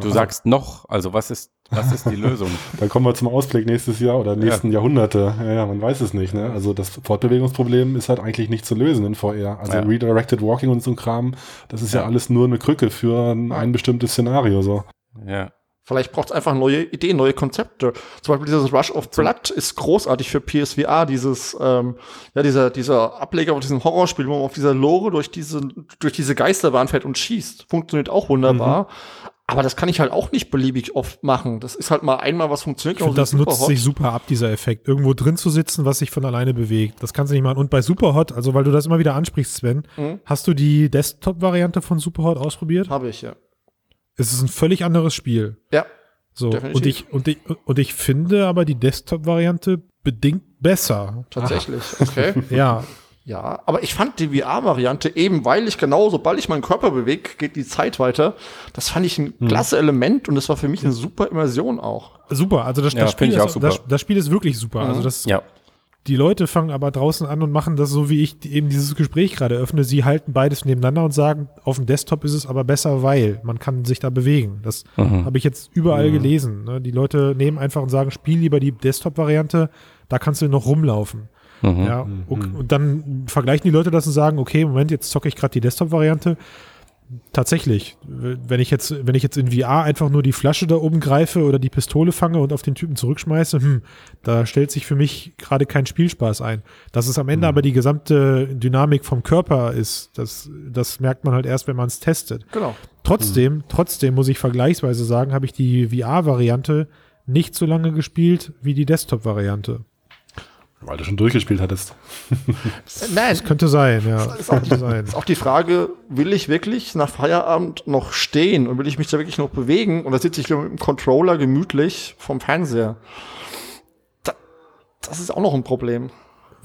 Du sagst noch, also was ist, was ist die Lösung? Dann kommen wir zum Ausblick nächstes Jahr oder nächsten Jahrhunderte. Ja, ja, man weiß es nicht. Ne? Also das Fortbewegungsproblem ist halt eigentlich nicht zu lösen in VR. Also Ja. Redirected Walking und so ein Kram, das ist ja, Ja. alles nur eine Krücke für ein, ein bestimmtes Szenario. So. Ja. Vielleicht braucht es einfach neue Ideen, neue Konzepte. Zum Beispiel dieses Rush of Blood ist großartig für PSVR, dieses, ähm, ja, dieser, dieser Ableger von diesem Horrorspiel, wo man auf dieser Lore durch diese, durch diese Geisterbahn fährt und schießt. Funktioniert auch wunderbar. Aber das kann ich halt auch nicht beliebig oft machen. Das ist halt mal einmal was funktioniert. Ich finde, das nutzt Superhot. sich super ab, dieser Effekt. Irgendwo drin zu sitzen, was sich von alleine bewegt. Das kannst du nicht machen. Und bei Superhot, also weil du das immer wieder ansprichst, Sven, Mhm. hast du die Desktop-Variante von Superhot ausprobiert? Habe ich, ja. Es ist ein völlig anderes Spiel. Ja. So, Definitiv. und ich, und, ich, und ich finde aber die Desktop-Variante bedingt besser. Tatsächlich. Okay. Ja, Ja, aber ich fand die VR-Variante eben, weil ich genau, sobald ich meinen Körper bewege, geht die Zeit weiter. Das fand ich ein Hm. klasse Element und das war für mich eine super Immersion auch. super. Also das, Ja, das, Spiel, ist, super. das, das Spiel ist wirklich super. Mhm. Also das, Ja. Die Leute fangen aber draußen an und machen das so, wie ich eben dieses Gespräch gerade öffne. Sie halten beides nebeneinander und sagen, auf dem Desktop ist es aber besser, weil man kann sich da bewegen. Das Mhm. habe ich jetzt überall gelesen. Ne? Die Leute nehmen einfach und sagen, spiel lieber die Desktop-Variante, da kannst du noch rumlaufen. Mhm. Ja, und, und dann vergleichen die Leute das und sagen, okay, Moment, jetzt zocke ich gerade die Desktop-Variante. Tatsächlich, wenn ich jetzt, wenn ich jetzt in VR einfach nur die Flasche da oben greife oder die Pistole fange und auf den Typen zurückschmeiße, hm, da stellt sich für mich gerade kein Spielspaß ein. Dass es am Ende aber die gesamte Dynamik vom Körper ist, das, das merkt man halt erst, wenn man es testet. Genau. Trotzdem, trotzdem muss ich vergleichsweise sagen, habe ich die VR-Variante nicht so lange gespielt wie die Desktop-Variante. Weil du schon durchgespielt hattest. Nein, Das könnte sein, ja. ist auch, könnte sein. ist auch die Frage, will ich wirklich nach Feierabend noch stehen und will ich mich da wirklich noch bewegen? Und da sitze ich mit dem Controller gemütlich vom Fernseher. Da, das ist auch noch ein Problem.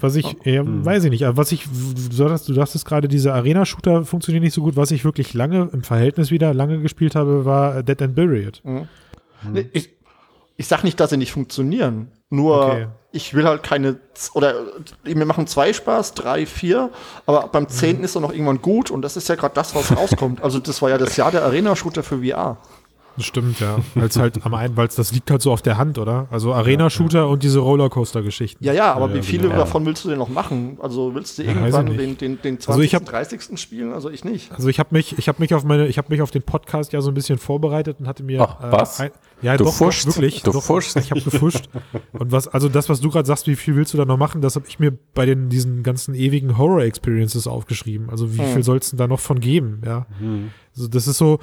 Was ich, ja, weiß ich nicht, aber was ich, du dachtest gerade, diese Arena-Shooter funktionieren nicht so gut. Was ich wirklich lange, im Verhältnis wieder lange gespielt habe, war Dead and Buried. Nee, Ich, ich sag nicht, dass sie nicht funktionieren. Nur Okay. ich will halt keine oder äh, mir machen zwei Spaß, drei, vier, aber beim zehnten ist er noch irgendwann gut und das ist ja gerade das, was rauskommt. Also das war ja das Jahr der Arena-Shooter für VR. Das stimmt, ja. Weil es halt am einen, weil das liegt halt so auf der Hand, oder? Also Arena-Shooter und diese Rollercoaster-Geschichten. Ja, ja, aber Ja, wie ja, viele genau. davon willst du denn noch machen? Also willst du Ja, irgendwann den, den, den 20., Also ich hab- 30. spielen? Also ich nicht. Also ich habe mich, ich habe mich auf meine, ich habe mich auf den Podcast ja so ein bisschen vorbereitet und hatte mir. Ach, was? ein, ja, Du doch, doch, wirklich. Du doch, fuschst. Ich habe gefuscht. Und was, also das, was du gerade sagst, wie viel willst du da noch machen, das habe ich mir bei den diesen ganzen ewigen Horror-Experiences aufgeschrieben. Also wie Hm. viel soll es denn da noch von geben? Ja. Also das ist so.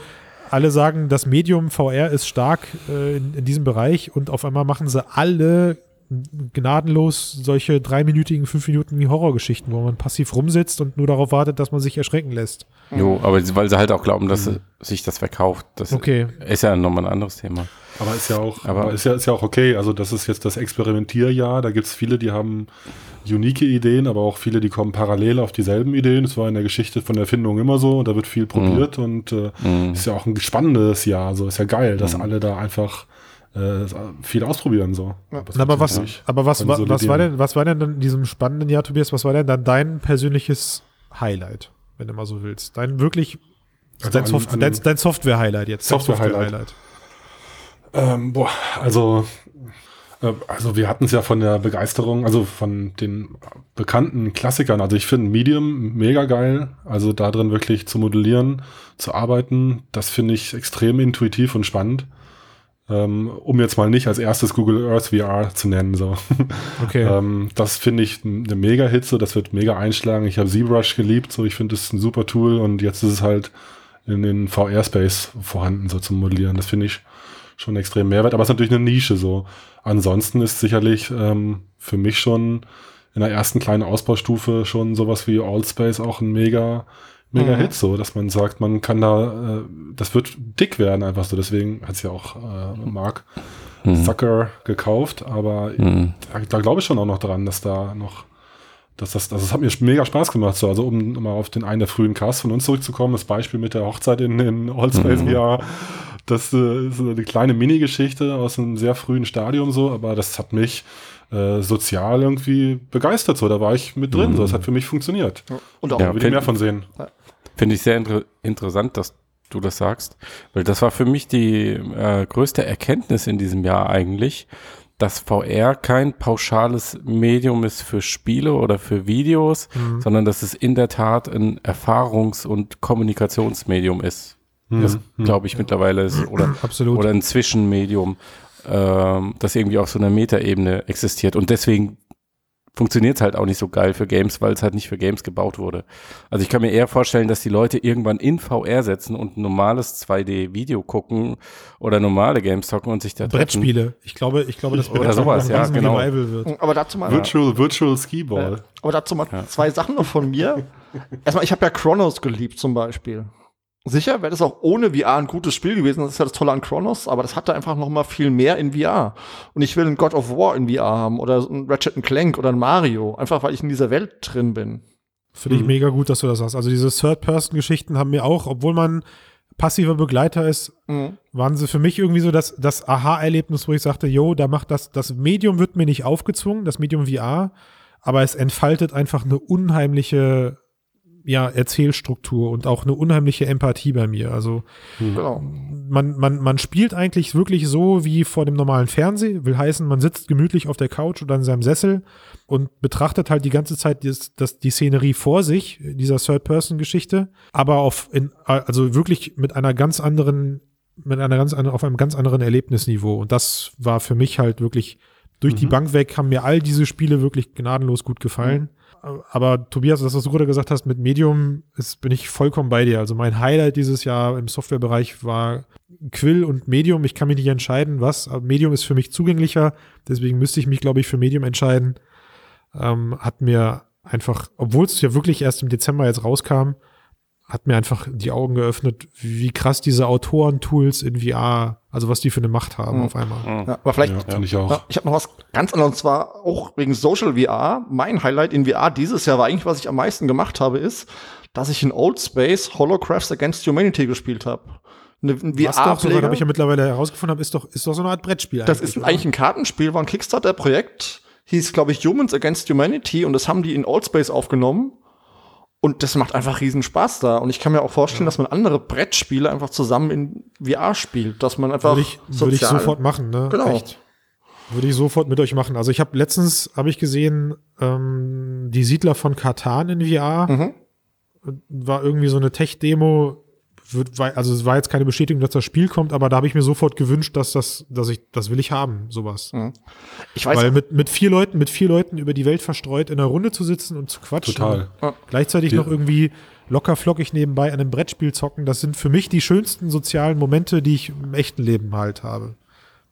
Alle sagen, das Medium VR ist stark äh, in, in diesem Bereich und auf einmal machen sie alle gnadenlos solche dreiminütigen, fünfminütigen Horrorgeschichten, wo man passiv rumsitzt und nur darauf wartet, dass man sich erschrecken lässt. Jo, aber weil sie halt auch glauben, dass sich das verkauft. Das Okay. ist ja nochmal ein anderes Thema. Aber ist ja auch, Aber- aber ist ja, ist ja auch okay. Also das ist jetzt das Experimentierjahr. Da gibt es viele, die haben unique Ideen, aber auch viele, die kommen parallel auf dieselben Ideen. Das war in der Geschichte von der Erfindung immer so und da wird viel probiert und äh, Mhm. ist ja auch ein spannendes Jahr. So ist ja geil, dass alle da einfach äh, viel ausprobieren. So. Na, aber was, aber was, wa- was Konsolidieren. war denn, was war denn in diesem spannenden Jahr, Tobias, was war denn dann dein persönliches Highlight, wenn du mal so willst? Dein wirklich, Also dein, Soft dein, dein Software-Highlight jetzt. Software-Highlight. Ähm, boah, also, also wir hatten es ja von der Begeisterung, also von den bekannten Klassikern. Also ich finde Medium mega geil. Also da drin wirklich zu modellieren, zu arbeiten, das finde ich extrem intuitiv und spannend. Ähm, um jetzt mal nicht als erstes Google Earth VR zu nennen. So. Okay. Ähm, das finde ich eine mega Hitze, das wird mega einschlagen. Ich habe ZBrush geliebt, so ich finde es ein super Tool und jetzt ist es halt in den VR-Space vorhanden, so zum Modellieren. Das finde ich schon extrem Mehrwert, aber es ist natürlich eine Nische so. Ansonsten ist sicherlich ähm, für mich schon in der ersten kleinen Ausbaustufe schon sowas wie Allspace auch ein mega, mega Mhm. Hit, so, dass man sagt, man kann da, äh, das wird dick werden einfach so. Deswegen hat es ja auch äh, Mark Mhm. Zucker gekauft, aber Mhm. da, da glaube ich schon auch noch dran, dass da noch, dass das, also es hat mir mega Spaß gemacht. So, also um mal auf den einen der frühen Casts von uns zurückzukommen, das Beispiel mit der Hochzeit in, in Allspace Mhm. VR, das äh, ist eine kleine Mini-Geschichte aus einem sehr frühen Stadium so, aber das hat mich äh, sozial irgendwie begeistert. So, da war ich mit drin. Mhm. So, das hat für mich funktioniert. Und auch Ja. Will ich find- mehr von sehen. Finde ich sehr inter interessant, dass du das sagst, weil das war für mich die äh, größte Erkenntnis in diesem Jahr eigentlich, dass VR kein pauschales Medium ist für Spiele oder für Videos, Mhm. sondern dass es in der Tat ein Erfahrungs- und Kommunikationsmedium ist. Das Mhm. glaube ich mittlerweile ist oder Absolut. oder ein Zwischenmedium, ähm, das irgendwie auf so einer Metaebene existiert. Und deswegen funktioniert es halt auch nicht so geil für Games, weil es halt nicht für Games gebaut wurde. Also ich kann mir eher vorstellen, dass die Leute irgendwann in VR setzen und ein normales 2D-Video gucken oder normale Games zocken und sich da treffen. Brettspiele. Ich glaube, ich glaube, dass Oder sowas, ein ja, genau. Revival wird. Aber dazu mal, Virtual, Virtual Skiball. aber dazu mal zwei Sachen noch von mir. Erstmal, ich habe ja Chronos geliebt zum Beispiel. Sicher wäre das auch ohne VR ein gutes Spiel gewesen. Das ist ja das Tolle an Chronos, aber das hatte einfach noch mal viel mehr in VR. Und ich will ein God of War in VR haben oder ein Ratchet Clank oder ein Mario, einfach weil ich in dieser Welt drin bin. Finde ich Mhm. mega gut, dass du das sagst. Also diese Third-Person-Geschichten haben mir auch, obwohl man passiver Begleiter ist, Mhm. waren sie für mich irgendwie so das, das Aha-Erlebnis, wo ich sagte, yo, da macht das, das Medium wird mir nicht aufgezwungen, das Medium VR, aber es entfaltet einfach eine unheimliche ja, Erzählstruktur und auch eine unheimliche Empathie bei mir. Also Genau. man, man, man spielt eigentlich wirklich so wie vor dem normalen Fernsehen. Will heißen, man sitzt gemütlich auf der Couch oder in seinem Sessel und betrachtet halt die ganze Zeit das, das, die Szenerie vor sich, dieser Third-Person-Geschichte, aber auf in, also wirklich mit einer ganz anderen, mit einer ganz anderen, auf einem ganz anderen Erlebnisniveau. Und das war für mich halt wirklich durch die Mhm. Bank weg, haben mir all diese Spiele wirklich gnadenlos gut gefallen. Aber Tobias, das, was du gerade gesagt hast mit Medium, ist, bin ich vollkommen bei dir. Also mein Highlight dieses Jahr im Softwarebereich war Quill und Medium. Ich kann mich nicht entscheiden, was. Aber Medium ist für mich zugänglicher. Deswegen müsste ich mich, glaube ich, für Medium entscheiden. Ähm, hat mir einfach, obwohl es ja wirklich erst im Dezember jetzt rauskam, hat mir einfach die Augen geöffnet, wie krass diese Autoren-Tools in VR, also was die für eine Macht haben Mhm. auf einmal. Ja, aber vielleicht Ja, finde ich auch. Ich habe noch was ganz anderes, und zwar auch wegen Social VR. Mein Highlight in VR dieses Jahr war eigentlich, was ich am meisten gemacht habe, ist, dass ich in Old Space Holocrafts Against Humanity gespielt habe. Eine doch, soweit habe ich ja mittlerweile herausgefunden habe, ist doch, ist doch so eine Art Brettspiel. Das ist eigentlich ein Kartenspiel, war ein Kickstarter-Projekt, hieß, glaube ich, Humans Against Humanity und das haben die in Old Space aufgenommen. Und das macht einfach riesen Spaß da. Und ich kann mir auch vorstellen, dass man andere Brettspiele einfach zusammen in VR spielt, dass man einfach Würde ich, würde ich sofort machen, ne? Genau. Echt. Würde ich sofort mit euch machen. Also ich habe letztens, habe ich gesehen, ähm, die Siedler von Katan in VR. Mhm. War irgendwie so eine Tech-Demo. Wird- Also es war jetzt keine Bestätigung, dass das Spiel kommt, aber da habe ich mir sofort gewünscht, dass das, dass ich, das will ich haben, sowas. Ich weiß, Weil mit, mit vier Leuten, mit vier Leuten über die Welt verstreut in einer Runde zu sitzen und zu quatschen. Total. Gleichzeitig Die- noch irgendwie locker flockig nebenbei an einem Brettspiel zocken. Das sind für mich die schönsten sozialen Momente, die ich im echten Leben halt habe.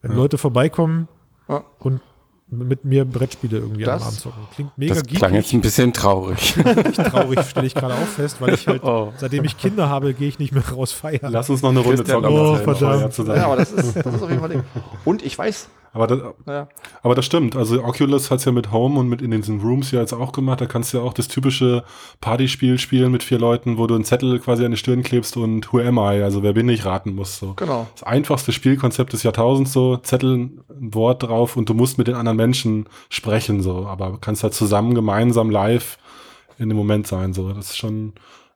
Wenn Leute vorbeikommen Ja. und mit mir Brettspiele irgendwie Das- am Abend zocken. Klingt mega Das klang jetzt ein bisschen traurig. traurig, stelle ich gerade auch fest, weil ich halt, Oh. seitdem ich Kinder habe, gehe ich nicht mehr raus feiern. Lass uns noch eine Runde zocken. oh, verdammt. ja, aber das ist, das ist auf jeden Fall Ding. Und ich weiß, Aber das, ja, aber das stimmt. Also Oculus hat es ja mit Home und mit in diesen Rooms ja jetzt auch gemacht. Da kannst du ja auch das typische Partyspiel spielen mit vier Leuten, wo du einen Zettel quasi an die Stirn klebst und Who am I? Also wer bin ich raten musst. So. genau. Das einfachste Spielkonzept des Jahrtausends so, Zettel, ein Wort drauf und du musst mit den anderen Menschen sprechen so, aber kannst halt zusammen, gemeinsam, live in dem Moment sein. So, das ist schon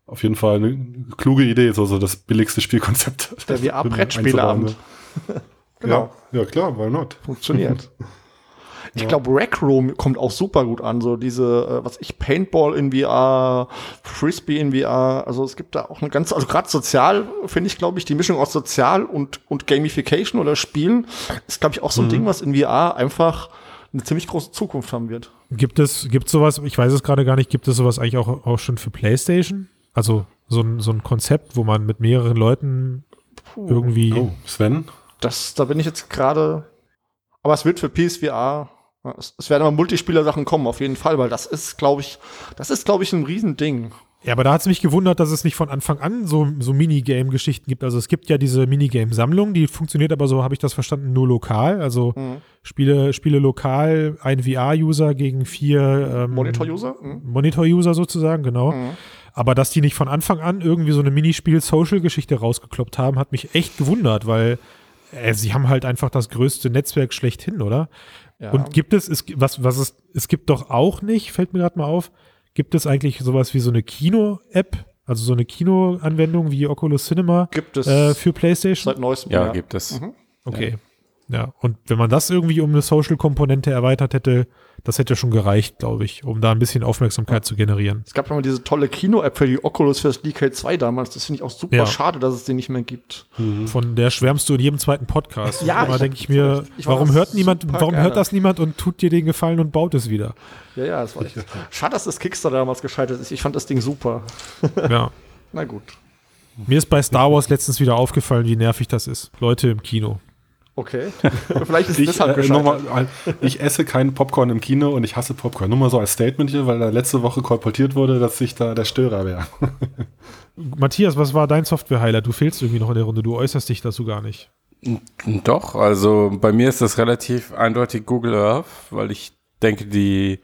auf jeden Fall eine kluge Idee, so, so das billigste Spielkonzept. Der VR-Brettspielabend. genau. Ja, ja, klar, why not? Funktioniert. Ich glaube, Rec Room kommt auch super gut an. So diese, äh, was ich, Paintball in VR, Frisbee in VR. Also es gibt da auch eine ganze, also gerade sozial finde ich, glaube ich, die Mischung aus sozial und, und Gamification oder Spielen ist, glaube ich, auch so ein Mhm. Ding, was in VR einfach eine ziemlich große Zukunft haben wird. Gibt es, gibt sowas, ich weiß es gerade gar nicht, gibt es sowas eigentlich auch, auch schon für PlayStation? Also so ein, so ein Konzept, wo man mit mehreren Leuten irgendwie. Oh, Sven? Das, da bin ich jetzt gerade. Aber es wird für PSVR. es werden aber Multispieler-Sachen kommen, auf jeden Fall, weil das ist, glaube ich, das ist, glaube ich, ein Riesending. Ja, aber da hat es mich gewundert, dass es nicht von Anfang an so, so Minigame-Geschichten gibt. Also es gibt ja diese Minigame-Sammlung, die funktioniert aber so, habe ich das verstanden, nur lokal. Also Mhm. Spiele, Spiele lokal, ein VR-User gegen vier ähm, Monitor-User? Mhm. Monitor-User sozusagen, genau. Mhm. Aber dass die nicht von Anfang an irgendwie so eine Minispiel-Social-Geschichte rausgekloppt haben, hat mich echt gewundert, weil äh, sie haben halt einfach das größte Netzwerk schlechthin, oder? Ja. Und gibt es, es was, was es, es gibt doch auch nicht, fällt mir gerade mal auf, gibt es eigentlich sowas wie so eine Kino-App, also so eine Kino-Anwendung wie Oculus Cinema gibt es äh, für PlayStation? seit neuestem. Ja, gibt es. Mhm. Okay. Ja, und wenn man das irgendwie um eine Social-Komponente erweitert hätte, das hätte schon gereicht, glaube ich, um da ein bisschen Aufmerksamkeit zu generieren. Es gab ja mal diese tolle Kino-App für die Oculus für das DK2 damals. Das finde ich auch super Ja. schade, dass es die nicht mehr gibt. Von der schwärmst du in jedem zweiten Podcast. Ja, da denke ich mir, ich war warum hört niemand, warum gerne. hört das niemand und tut dir den Gefallen und baut es wieder? Ja, ja, das war echt. Schade, dass das Kickstarter damals gescheitert ist. Ich fand das Ding super. Ja. Na gut. Mir ist bei Star Wars letztens wieder aufgefallen, wie nervig das ist. Leute im Kino. Okay. Vielleicht ist es Ich, deshalb äh, gescheitert. nochmal, ich esse keinen Popcorn im Kino und ich hasse Popcorn. Nur mal so als Statement hier, weil da letzte Woche kolportiert wurde, dass ich da der Störer wäre. Matthias, was war dein Software-Highlight? Du fehlst irgendwie noch in der Runde. Du äußerst dich dazu gar nicht. Doch, also bei mir ist das relativ eindeutig Google Earth, weil ich denke, die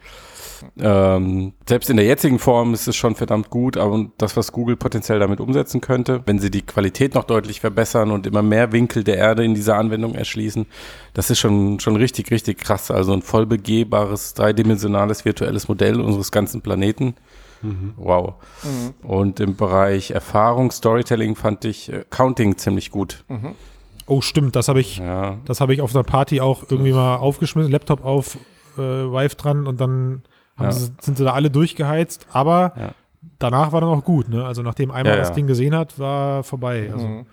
ähm, selbst in der jetzigen Form ist es schon verdammt gut, aber das, was Google potenziell damit umsetzen könnte, wenn sie die Qualität noch deutlich verbessern und immer mehr Winkel der Erde in dieser Anwendung erschließen, das ist schon, schon richtig, richtig krass. Also ein voll begehbares, dreidimensionales virtuelles Modell unseres ganzen Planeten. Wow. Und im Bereich Erfahrung, Storytelling fand ich äh, Counting ziemlich gut. Oh, stimmt, das habe ich, Ja, das habe ich auf der Party auch irgendwie mal aufgeschmissen, Laptop auf, äh, Vive dran und dann haben Ja. sie, sind sie da alle durchgeheizt, aber Ja. danach war dann auch gut, ne? Also nachdem einmal Ja, das ja. Ding gesehen hat, war vorbei. Also, Mhm.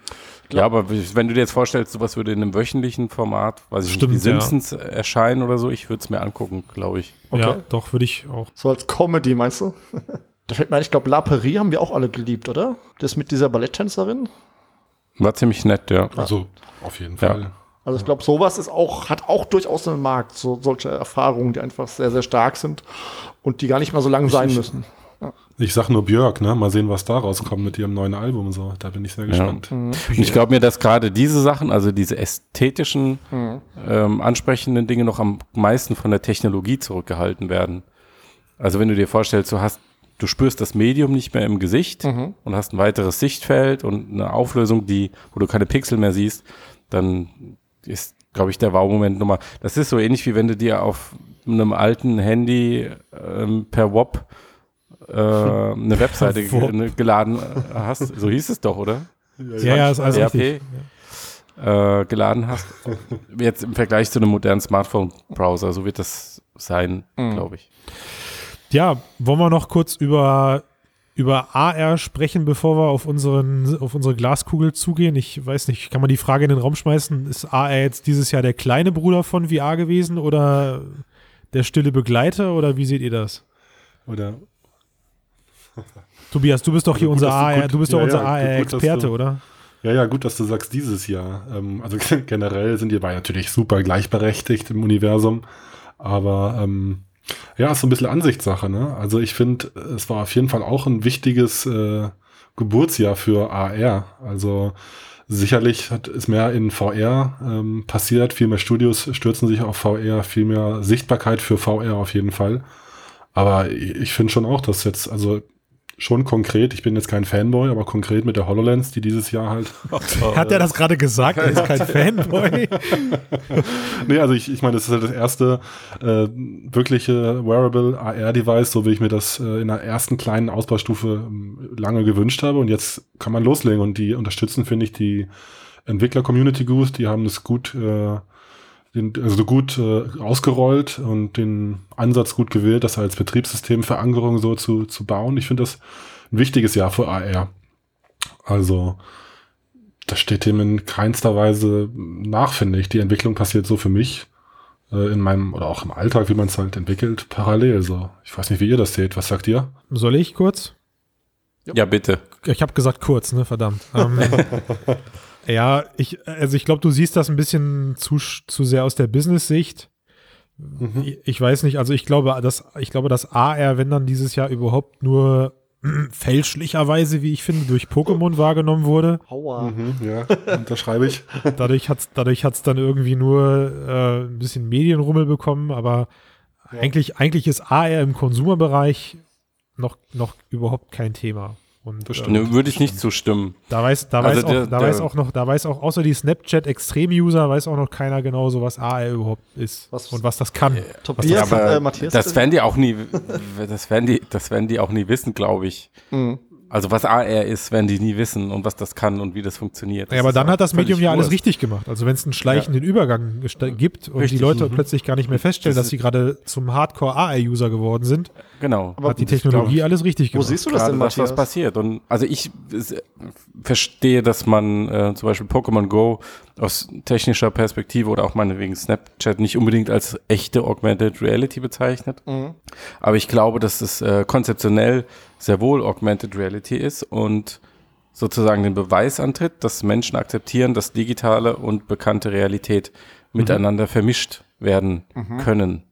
Ja, aber wenn du dir jetzt vorstellst, sowas würde in einem wöchentlichen Format, weiß ich Stimmt, nicht, ja. Simpsons erscheinen oder so, ich würde es mir angucken, glaube ich. Okay. Ja, doch, würde ich auch. So als Comedy, meinst du? da fällt mir ein, ich glaube, La Perie haben wir auch alle geliebt, oder? Das mit dieser Balletttänzerin. War ziemlich nett, ja. Also auf jeden Ja. Also ich glaube, sowas ist auch, hat auch durchaus einen Markt, so solche Erfahrungen, die einfach sehr, sehr stark sind und die gar nicht mal so lang sein ich- müssen. Ich sag nur Björk, ne? Mal sehen, was da rauskommt mit ihrem neuen Album. So, da bin ich sehr gespannt. Und ich glaube mir, dass gerade diese Sachen, also diese ästhetischen, ähm, ansprechenden Dinge noch am meisten von der Technologie zurückgehalten werden. Also wenn du dir vorstellst, du hast, du spürst das Medium nicht mehr im Gesicht und hast ein weiteres Sichtfeld und eine Auflösung, die, wo du keine Pixel mehr siehst, dann ist, glaube ich, der Wow-Moment nochmal. Das ist so ähnlich wie wenn du dir auf einem alten Handy ähm, per WOP äh, eine Webseite geladen äh, hast. So hieß es doch, oder? Ja, ja, ist alles richtig. äh, geladen hast. Jetzt im Vergleich zu einem modernen Smartphone-Browser, so wird das sein, glaube ich. Ja, wollen wir noch kurz über, über AR sprechen, bevor wir auf, unseren, auf unsere Glaskugel zugehen? Ich weiß nicht, kann man die Frage in den Raum schmeißen? Ist AR jetzt dieses Jahr der kleine Bruder von VR gewesen oder der stille Begleiter oder wie seht ihr das? Oder Tobias, du bist doch hier Also gut, unser du AR, gut- du bist doch ja, unser ja, AR-Experte, du- oder? Ja, ja, gut, dass du sagst dieses Jahr. Ähm, also generell sind die beiden natürlich super gleichberechtigt im Universum. Aber ähm, ja, ist so ein bisschen Ansichtssache, ne? Also ich finde, es war auf jeden Fall auch ein wichtiges äh, Geburtsjahr für AR. Also sicherlich hat, ist mehr in VR ähm, passiert, viel mehr Studios stürzen sich auf VR, viel mehr Sichtbarkeit für VR auf jeden Fall. Aber ich, ich finde schon auch, dass jetzt, also schon konkret, ich bin jetzt kein Fanboy, aber konkret mit der HoloLens, die dieses Jahr halt. Hat er das gerade gesagt? Er ist kein Fanboy. nee, also ich, ich meine, das ist halt das erste äh, wirkliche Wearable AR-Device, so wie ich mir das äh, in der ersten kleinen Ausbaustufe äh, lange gewünscht habe. Und jetzt kann man loslegen und die unterstützen, finde ich, die Entwickler-Community gut. Die haben es gut, äh, den, also gut äh, ausgerollt und den Ansatz gut gewählt, das als Betriebssystemverankerung so zu, zu bauen. Ich finde das ein wichtiges Jahr für AR. Also das steht dem in keinster Weise nach, finde ich. Die Entwicklung passiert so für mich äh, in meinem oder auch im Alltag, wie man es halt entwickelt, parallel. So, ich weiß nicht, wie ihr das seht. Was sagt ihr? Soll ich kurz? Ja, bitte. Ich habe gesagt kurz, ne? Verdammt. Ähm, ja, ich, also ich glaube, du siehst das ein bisschen zu, zu sehr aus der Business-Sicht. Mhm. Ich, ich weiß nicht, also ich glaube, dass, ich glaube, dass AR, wenn dann dieses Jahr überhaupt nur fälschlicherweise, wie ich finde, durch Pokémon wahrgenommen wurde. Aua. Mhm, ja, unterschreibe ich. Dadurch hat es dadurch hat's dann irgendwie nur äh, ein bisschen Medienrummel bekommen, aber eigentlich, eigentlich ist AR im Konsumerbereich noch, noch überhaupt kein Thema. Und, Das äh. Ne, würde ich nicht zustimmen. Da weiß, da, Also weiß, der- auch, da der- weiß auch noch, da weiß auch, außer die Snapchat-Extrem-User, weiß auch noch keiner genau so, was AR überhaupt ist Was- und was das kann. Tobias, Ja, aber äh, Matthias. das werden die auch nie, das werden die, das werden die auch nie wissen, glaube ich. Mhm. Also was AR ist, werden die nie wissen und was das kann und wie das funktioniert. Ja, aber dann hat das Medium ja alles richtig gemacht. Also wenn es einen schleichenden Übergang gesta- gibt und Richtig, die Leute mhm. plötzlich gar nicht mehr feststellen, Das dass sie gerade zum Hardcore-AR-User geworden sind, Genau. Aber hat die ich Technologie alles richtig Wo gemacht. siehst du das Gerade, denn, Matthias? das passiert. Und also ich äh, verstehe, dass man äh, zum Beispiel Pokémon Go aus technischer Perspektive oder auch meinetwegen Snapchat nicht unbedingt als echte Augmented Reality bezeichnet. Mhm. Aber ich glaube, dass es äh, konzeptionell sehr wohl Augmented Reality ist und sozusagen den Beweis antritt, dass Menschen akzeptieren, dass digitale und bekannte Realität miteinander vermischt werden können.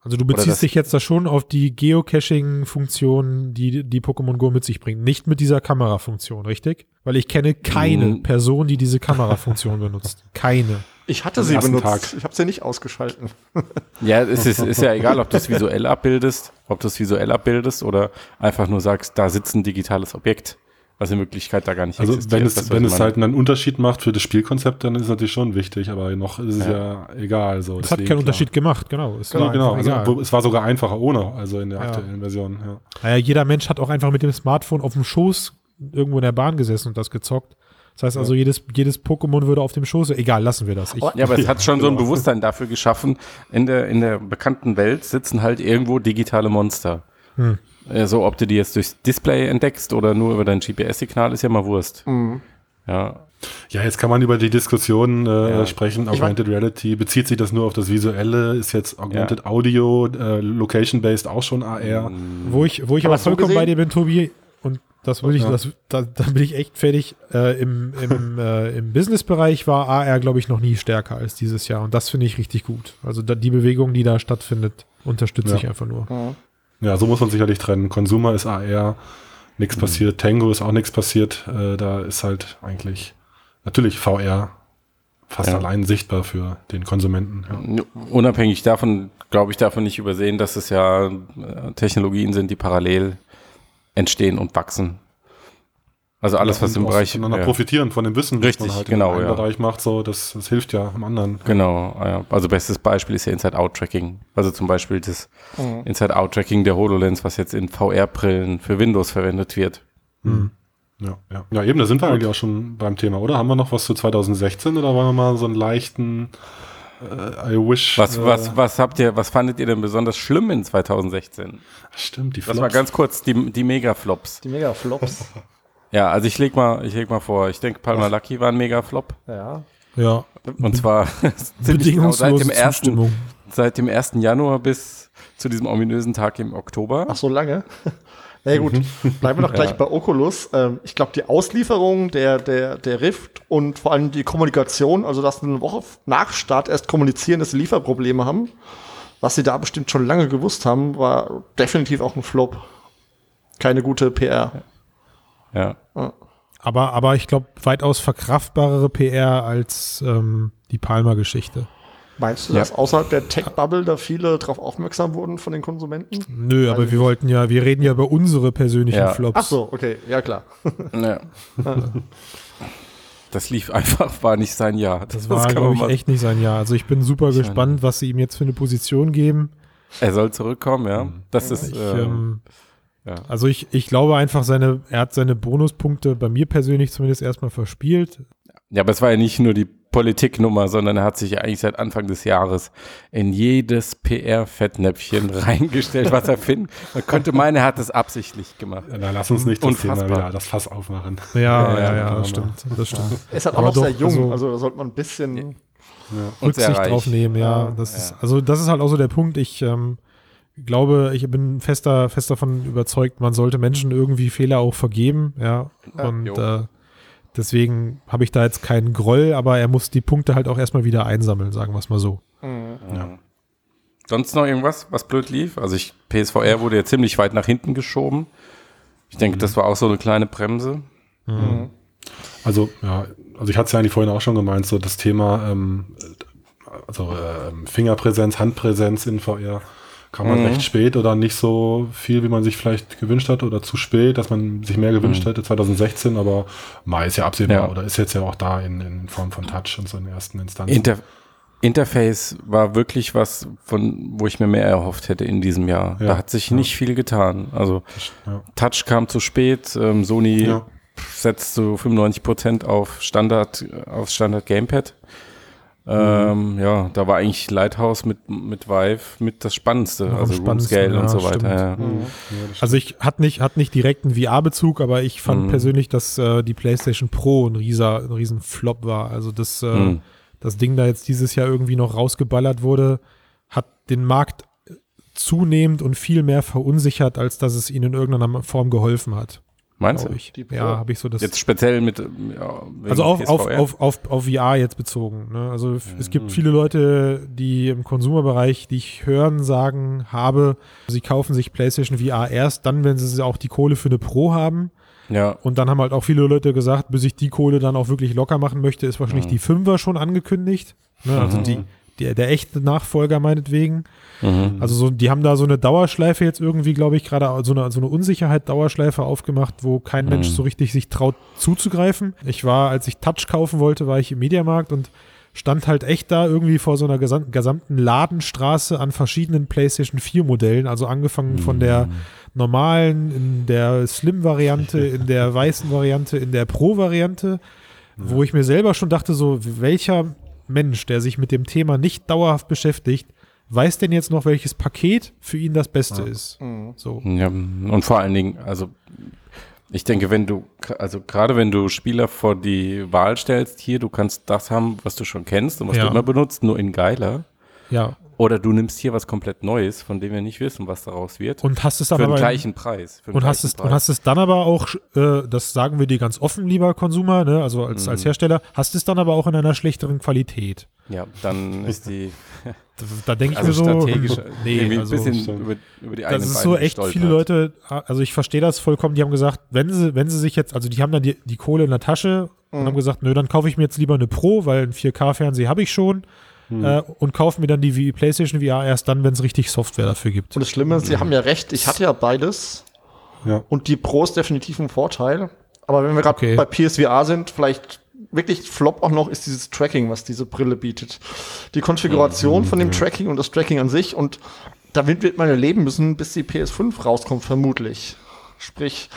Also du beziehst dich jetzt da schon auf die Geocaching-Funktion, die die Pokémon Go mit sich bringt, nicht mit dieser Kamerafunktion, richtig? Weil ich kenne keine Mm. Person, die diese Kamerafunktion benutzt. Keine. Ich hatte sie benutzt. Tag. Ich habe sie nicht ausgeschalten. Ja, es ist, ist ja egal, ob du es visuell abbildest, ob du es visuell abbildest oder einfach nur sagst, da sitzt ein digitales Objekt, was in Wirklichkeit da gar nicht Also existiert. wenn es, wenn es halt einen Unterschied macht für das Spielkonzept, dann ist es natürlich schon wichtig, aber noch ist es ja, Ja. egal. So, Es hat keinen klar. Unterschied gemacht, genau. Es Genau, war genau. Also, es war sogar einfacher ohne, also in der Ja. aktuellen Version. Ja. Naja, jeder Mensch hat auch einfach mit dem Smartphone auf dem Schoß irgendwo in der Bahn gesessen und das gezockt. Das heißt also, jedes, jedes Pokémon würde auf dem Schoß, egal, lassen wir das. Ich, Aber- Ja, aber es hat schon so ein. Bewusstsein dafür geschaffen. In der, in der bekannten Welt sitzen halt irgendwo digitale Monster. Hm. So, ob du die jetzt durchs Display entdeckst oder nur über dein GPS-Signal, ist ja mal Wurst. Mhm. Ja, ja, jetzt kann man über die Diskussion äh, Ja. sprechen. Ich Augmented Reality, bezieht sich das nur auf das Visuelle? Ist jetzt Augmented Audio, äh, Location-based auch schon AR? wo ich, wo ich Aber vollkommen bei dir bin, Tobi, das würde ich, Ja. das, da, da bin ich echt fertig. Äh, Im im, äh, im Business-Bereich war AR, glaube ich, noch nie stärker als dieses Jahr. Und das finde ich richtig gut. Also da, die Bewegung, die da stattfindet, unterstütze Ja. ich einfach nur. Ja, so muss man sicherlich trennen. Consumer ist AR, nichts Mhm. passiert. Tango ist auch nichts passiert. Äh, da ist halt eigentlich natürlich VR fast Ja. allein sichtbar für den Konsumenten. Ja. Unabhängig davon, glaube ich, darf man nicht übersehen, dass es ja äh, Technologien sind, die parallel entstehen und wachsen. Also alles, was im Bereich. voneinander ja, profitieren von dem Wissen, Richtig, was man halt genau, in einem ja. Bereich macht, so, das, das hilft ja am anderen. genau, ja. also bestes Beispiel ist ja Inside-Out-Tracking. Also zum Beispiel das Mhm. Inside-Out-Tracking der HoloLens, was jetzt in VR-Brillen für Windows verwendet wird. Hm. Ja, ja. ja, eben, da sind wir eigentlich auch schon beim Thema, oder? Haben wir noch was zu 2016 oder wollen wir mal so einen leichten I wish. Was, äh, was, was habt ihr, was fandet ihr denn besonders schlimm in 2016? Stimmt, die Das war ganz kurz, die, die Mega-Flops. Die Mega-Flops. Ja, also ich leg mal, ich leg mal vor, ich denke Palmer Lucky war ein Mega-Flop. ja. Und Ja, zwar ziemlich genau seit dem ersten, Zustimmung. seit dem 1. Januar bis zu diesem ominösen Tag im Oktober. Ach, so lange? Na ja, gut, bleiben wir doch gleich Ja. bei Oculus. Ähm, ich glaube, die Auslieferung der, der, der Rift und vor allem die Kommunikation, also dass sie eine Woche nach Start erst kommunizieren, dass sie Lieferprobleme haben, was sie da bestimmt schon lange gewusst haben, war definitiv auch ein Flop. Keine gute PR. Ja. Aber, aber ich glaube, weitaus verkraftbarere PR als ähm, die Palmer-Geschichte. Meinst du, dass außerhalb der Tech-Bubble da viele drauf aufmerksam wurden von den Konsumenten? Nö, aber Also- wir wollten ja, wir reden ja über unsere persönlichen Ja. Flops. Ach so, okay, ja klar. Ja. Das lief einfach, war nicht sein Jahr. Das war, kann glaube ich, echt nicht sein Jahr. Also ich bin super Schein- gespannt, was sie ihm jetzt für eine Position geben. Er soll zurückkommen, ja. Mhm. Das ist, Ich, äh, ähm, ja. Also ich, ich glaube einfach, seine, er hat seine Bonuspunkte bei mir persönlich zumindest erstmal verspielt. ja, aber es war ja nicht nur die Politiknummer, sondern er hat sich ja eigentlich seit Anfang des Jahres in jedes PR-Fettnäpfchen reingestellt, was er findet. Man könnte meinen, er hat es absichtlich gemacht. Na, lass uns nicht das Unfassbar. Thema wieder, das Fass aufmachen. Ja, Ja, ja, ja, ja, das stimmt. Das stimmt. Er ist halt auch noch sehr jung, also- also, da sollte man ein bisschen. Sehr Rücksicht drauf nehmen, ja. Ja, Das ja. Ist, also das ist halt auch so der Punkt. Ich ähm, glaube, ich bin fester, fest davon überzeugt, man sollte Menschen irgendwie Fehler auch vergeben, ja. Ja, Und jo. äh, deswegen habe ich da jetzt keinen Groll, aber er muss die Punkte halt auch erstmal wieder einsammeln, sagen wir es mal so. Mhm. Ja. Sonst noch irgendwas, was blöd lief? Also ich, PSVR wurde ja ziemlich weit nach hinten geschoben. Ich denke, das war auch so eine kleine Bremse. Mhm. Also, ja, also ich hatte es ja eigentlich vorhin auch schon gemeint, so das Thema, ähm, also ähm, Fingerpräsenz, Handpräsenz in VR kam man Mhm. recht spät oder nicht so viel, wie man sich vielleicht gewünscht hat oder zu spät, dass man sich mehr gewünscht hätte 2016, aber Mai ist ja absehbar Ja. oder ist jetzt ja auch da in, in Form von Touch und so in ersten Instanzen. Inter Interface war wirklich was, von wo ich mir mehr erhofft hätte in diesem Jahr. Ja. Da hat sich Ja. nicht viel getan. Also. Touch kam zu spät, ähm, Sony setzt zu 95 Prozent auf Standard, auf Standard Gamepad. Ähm, Ja, da war eigentlich Lighthouse mit, mit Vive mit das Spannendste, Noch also spannendsten, Room Scale und ja, so weiter. Ja. Mhm. Also ich hat nicht, hat nicht direkt einen VR-Bezug, aber ich fand Mhm. persönlich, dass äh, die PlayStation Pro ein rieser, ein riesen Flop war. Also das, äh, Mhm. das Ding da jetzt dieses Jahr irgendwie noch rausgeballert wurde, hat den Markt zunehmend und viel mehr verunsichert, als dass es ihnen in irgendeiner Form geholfen hat. Meinst du? ich. Ja, habe ich so das. Jetzt speziell mit, ja, also auf, auf, auf, auf, auf VR jetzt bezogen. Ne? Also f- es Mhm. gibt viele Leute, die im Konsumerbereich, die ich hören, sagen, habe, sie kaufen sich PlayStation VR erst dann, wenn sie auch die Kohle für eine Pro haben. Ja, Und dann haben halt auch viele Leute gesagt, bis ich die Kohle dann auch wirklich locker machen möchte, ist wahrscheinlich Mhm. die Fünfer schon angekündigt. Ne? Also Mhm. die, der, der echte Nachfolger meinetwegen. mhm. Also so, die haben da so eine Dauerschleife jetzt irgendwie, glaube ich, gerade so eine, so eine Unsicherheit-Dauerschleife aufgemacht, wo kein Mhm. Mensch so richtig sich traut zuzugreifen. Ich war, als ich Touch kaufen wollte, war ich im Mediamarkt und stand halt echt da irgendwie vor so einer gesam gesamten Ladenstraße an verschiedenen PlayStation 4 Modellen, also angefangen von der normalen, in der Slim-Variante, in der weißen Variante, in der Pro-Variante, wo ich mir selber schon dachte, so, welcher Mensch, der sich mit dem Thema nicht dauerhaft beschäftigt, weiß denn jetzt noch, welches Paket für ihn das Beste ist? Mhm. So. Ja, und vor allen Dingen, also ich denke, wenn du, also gerade wenn du Spieler vor die Wahl stellst, hier, du kannst das haben, was du schon kennst und was Ja. du immer benutzt, nur in geiler. Ja. Oder du nimmst hier was komplett Neues, von dem wir nicht wissen, was daraus wird. Und hast es für dann den aber gleichen Preis. Für den und hast, gleichen es, und hast es dann aber auch, äh, das sagen wir dir ganz offen, lieber Konsumer, ne, also als, Mhm. als Hersteller, hast es dann aber auch in einer schlechteren Qualität. Ja, dann ist die Da, da denke ich also mir so, strategisch nee, also, ein bisschen über, über die das ist Beine so echt gestolpert. viele Leute, also ich verstehe das vollkommen, die haben gesagt, wenn sie, wenn sie sich jetzt, also die haben dann die, die Kohle in der Tasche und Mhm. haben gesagt, nö, dann kaufe ich mir jetzt lieber eine Pro, weil ein 4K-Fernseher habe ich schon äh, und kaufe mir dann die PlayStation VR erst dann, wenn es richtig Software dafür gibt. Und das Schlimme ist, sie haben ja recht, ich hatte ja beides. Ja. Und die Pro ist definitiv ein Vorteil. Aber wenn wir gerade Okay. bei PSVR sind, vielleicht wirklich Flop auch noch ist dieses Tracking, was diese Brille bietet. Die Konfiguration von dem Tracking und das Tracking an sich und damit wird man ja leben müssen, bis die PS5 rauskommt, vermutlich. Sprich,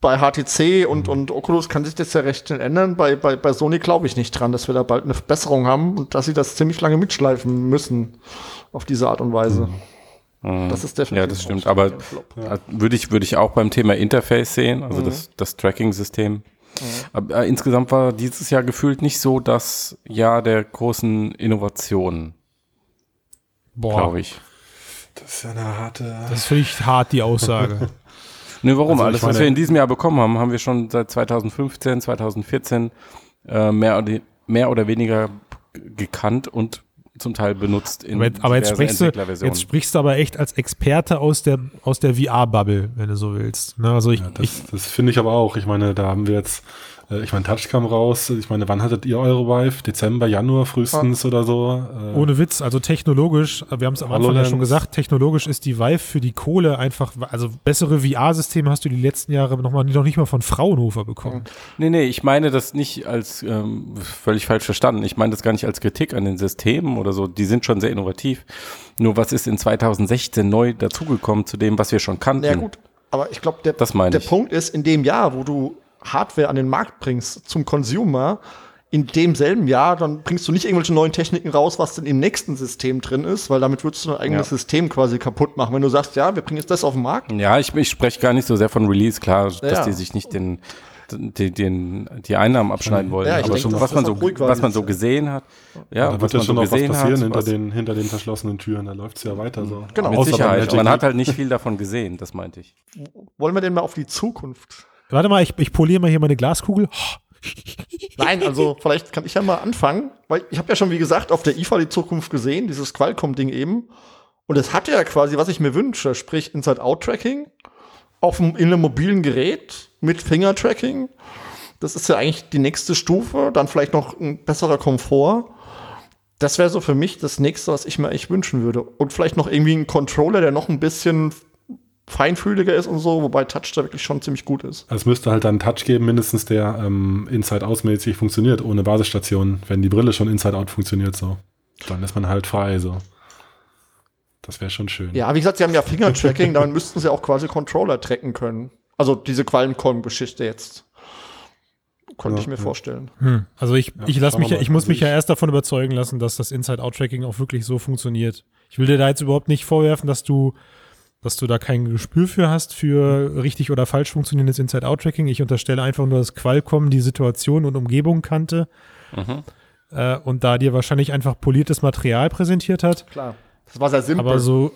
bei HTC und, und Oculus kann sich das ja recht schnell ändern. Bei, bei, bei Sony glaube ich nicht dran, dass wir da bald eine Verbesserung haben und dass sie das ziemlich lange mitschleifen müssen auf diese Art und Weise. Mhm. Das ist definitiv Ja, das stimmt. Aber äh, würde ich, würde ich auch beim Thema Interface sehen, also Mhm. das, das Tracking-System. Aber äh, insgesamt war dieses Jahr gefühlt nicht so das Jahr der großen Innovationen, glaube ich. Das ist ja eine harte. Das finde ich hart, die Aussage. Ne, warum? Also Alles, was meine- wir in diesem Jahr bekommen haben, haben wir schon seit 2015, 2014 äh, mehr, oder, mehr oder weniger gekannt und zum Teil benutzt in aber jetzt, aber jetzt, sprichst du, jetzt sprichst du aber echt als Experte aus der, aus der VR-Bubble, wenn du so willst. Ne, also ich, Ja, ich das das finde ich aber auch. Ich meine, da haben wir jetzt ich meine, Touch kam raus. Ich meine, wann hattet ihr eure Vive? Dezember, Januar frühestens oder so? Äh, Ohne Witz, also technologisch, wir haben es am Anfang ja schon gesagt, technologisch ist die Vive für die Kohle einfach, also bessere VR-Systeme hast du die letzten Jahre noch, mal, noch nicht mal von Fraunhofer bekommen. Nee, nee, ich meine das nicht als ähm, völlig falsch verstanden. Ich meine das gar nicht als Kritik an den Systemen oder so. Die sind schon sehr innovativ. Nur was ist in 2016 neu dazugekommen zu dem, was wir schon kannten? Ja gut, aber ich glaube, der, der. Punkt ist, in dem Jahr, wo du Hardware an den Markt bringst zum Consumer, in demselben Jahr, dann bringst du nicht irgendwelche neuen Techniken raus, was denn im nächsten System drin ist, weil damit würdest du dein eigenes Ja. System quasi kaputt machen. Wenn du sagst, ja, wir bringen jetzt das auf den Markt, Ja, ich, ich spreche gar nicht so sehr von Release, klar, dass Ja. die sich nicht den, den, den, die Einnahmen abschneiden wollen. Ja, ich aber denke, schon, dass was man so, was man so gesehen hat. Ja, da was wird ja schon so noch was passieren hat. hinter was- den, hinter den verschlossenen Türen. Da läuft's ja weiter so. Genau. Mit Außer Sicherheit. Man hat halt nicht viel davon gesehen, das meinte ich. wollen wir denn mal auf die Zukunft? Warte mal, ich, ich poliere mal hier meine Glaskugel. Nein, also vielleicht kann ich ja mal anfangen, weil ich habe ja schon, wie gesagt, auf der IFA die Zukunft gesehen, dieses Qualcomm-Ding eben. Und es hatte ja quasi, was ich mir wünsche, sprich Inside-Out-Tracking in einem mobilen Gerät mit Finger-Tracking. Das ist ja eigentlich die nächste Stufe, dann vielleicht noch ein besserer Komfort. Das wäre so für mich das nächste, was ich mir echt wünschen würde. Und vielleicht noch irgendwie ein Controller, der noch ein bisschen feinfühliger ist und so, wobei Touch da wirklich schon ziemlich gut ist. Also es müsste halt dann einen Touch geben, mindestens der ähm, Inside-Out-mäßig funktioniert, ohne Basisstation. Wenn die Brille schon Inside-Out funktioniert, so. Dann ist man halt frei, so. Das wäre schon schön. Ja, wie gesagt, sie haben ja Finger-Tracking, damit müssten sie auch quasi Controller tracken können. Also diese Qualcomm-Geschichte jetzt. Konnte Ja, ich mir ja. vorstellen. Hm. Also ich, Ja, ich lass mich ich muss Also mich ja erst davon überzeugen lassen, dass das Inside-Out-Tracking auch wirklich so funktioniert. Ich will dir da jetzt überhaupt nicht vorwerfen, dass du, dass du da kein Gespür für hast für richtig oder falsch funktionierendes Inside-Out-Tracking. Ich unterstelle einfach nur, dass Qualcomm die Situation und Umgebung kannte Mhm. äh, und da dir wahrscheinlich einfach poliertes Material präsentiert hat. Klar. Das war sehr simpel. Aber so,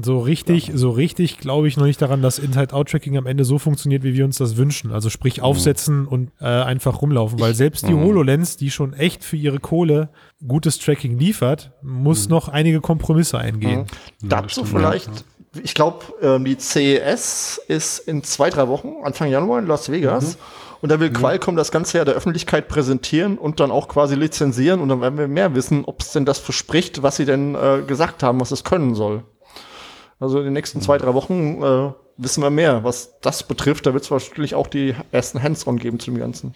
so richtig, so richtig glaube ich noch nicht daran, dass Inside-Out-Tracking am Ende so funktioniert, wie wir uns das wünschen. Also sprich aufsetzen und äh, einfach rumlaufen. Weil selbst die Mhm. HoloLens, die schon echt für ihre Kohle gutes Tracking liefert, muss noch einige Kompromisse eingehen. Mhm. Dazu vielleicht, ich glaube, ähm, die CES ist in zwei, drei Wochen, Anfang Januar in Las Vegas. Und da will Qualcomm das Ganze ja der Öffentlichkeit präsentieren und dann auch quasi lizenzieren. Und dann werden wir mehr wissen, ob es denn das verspricht, was sie denn äh, gesagt haben, was es können soll. Also in den nächsten zwei, drei Wochen äh, wissen wir mehr. Was das betrifft, da wird es wahrscheinlich auch die ersten Hands-on geben zu dem Ganzen.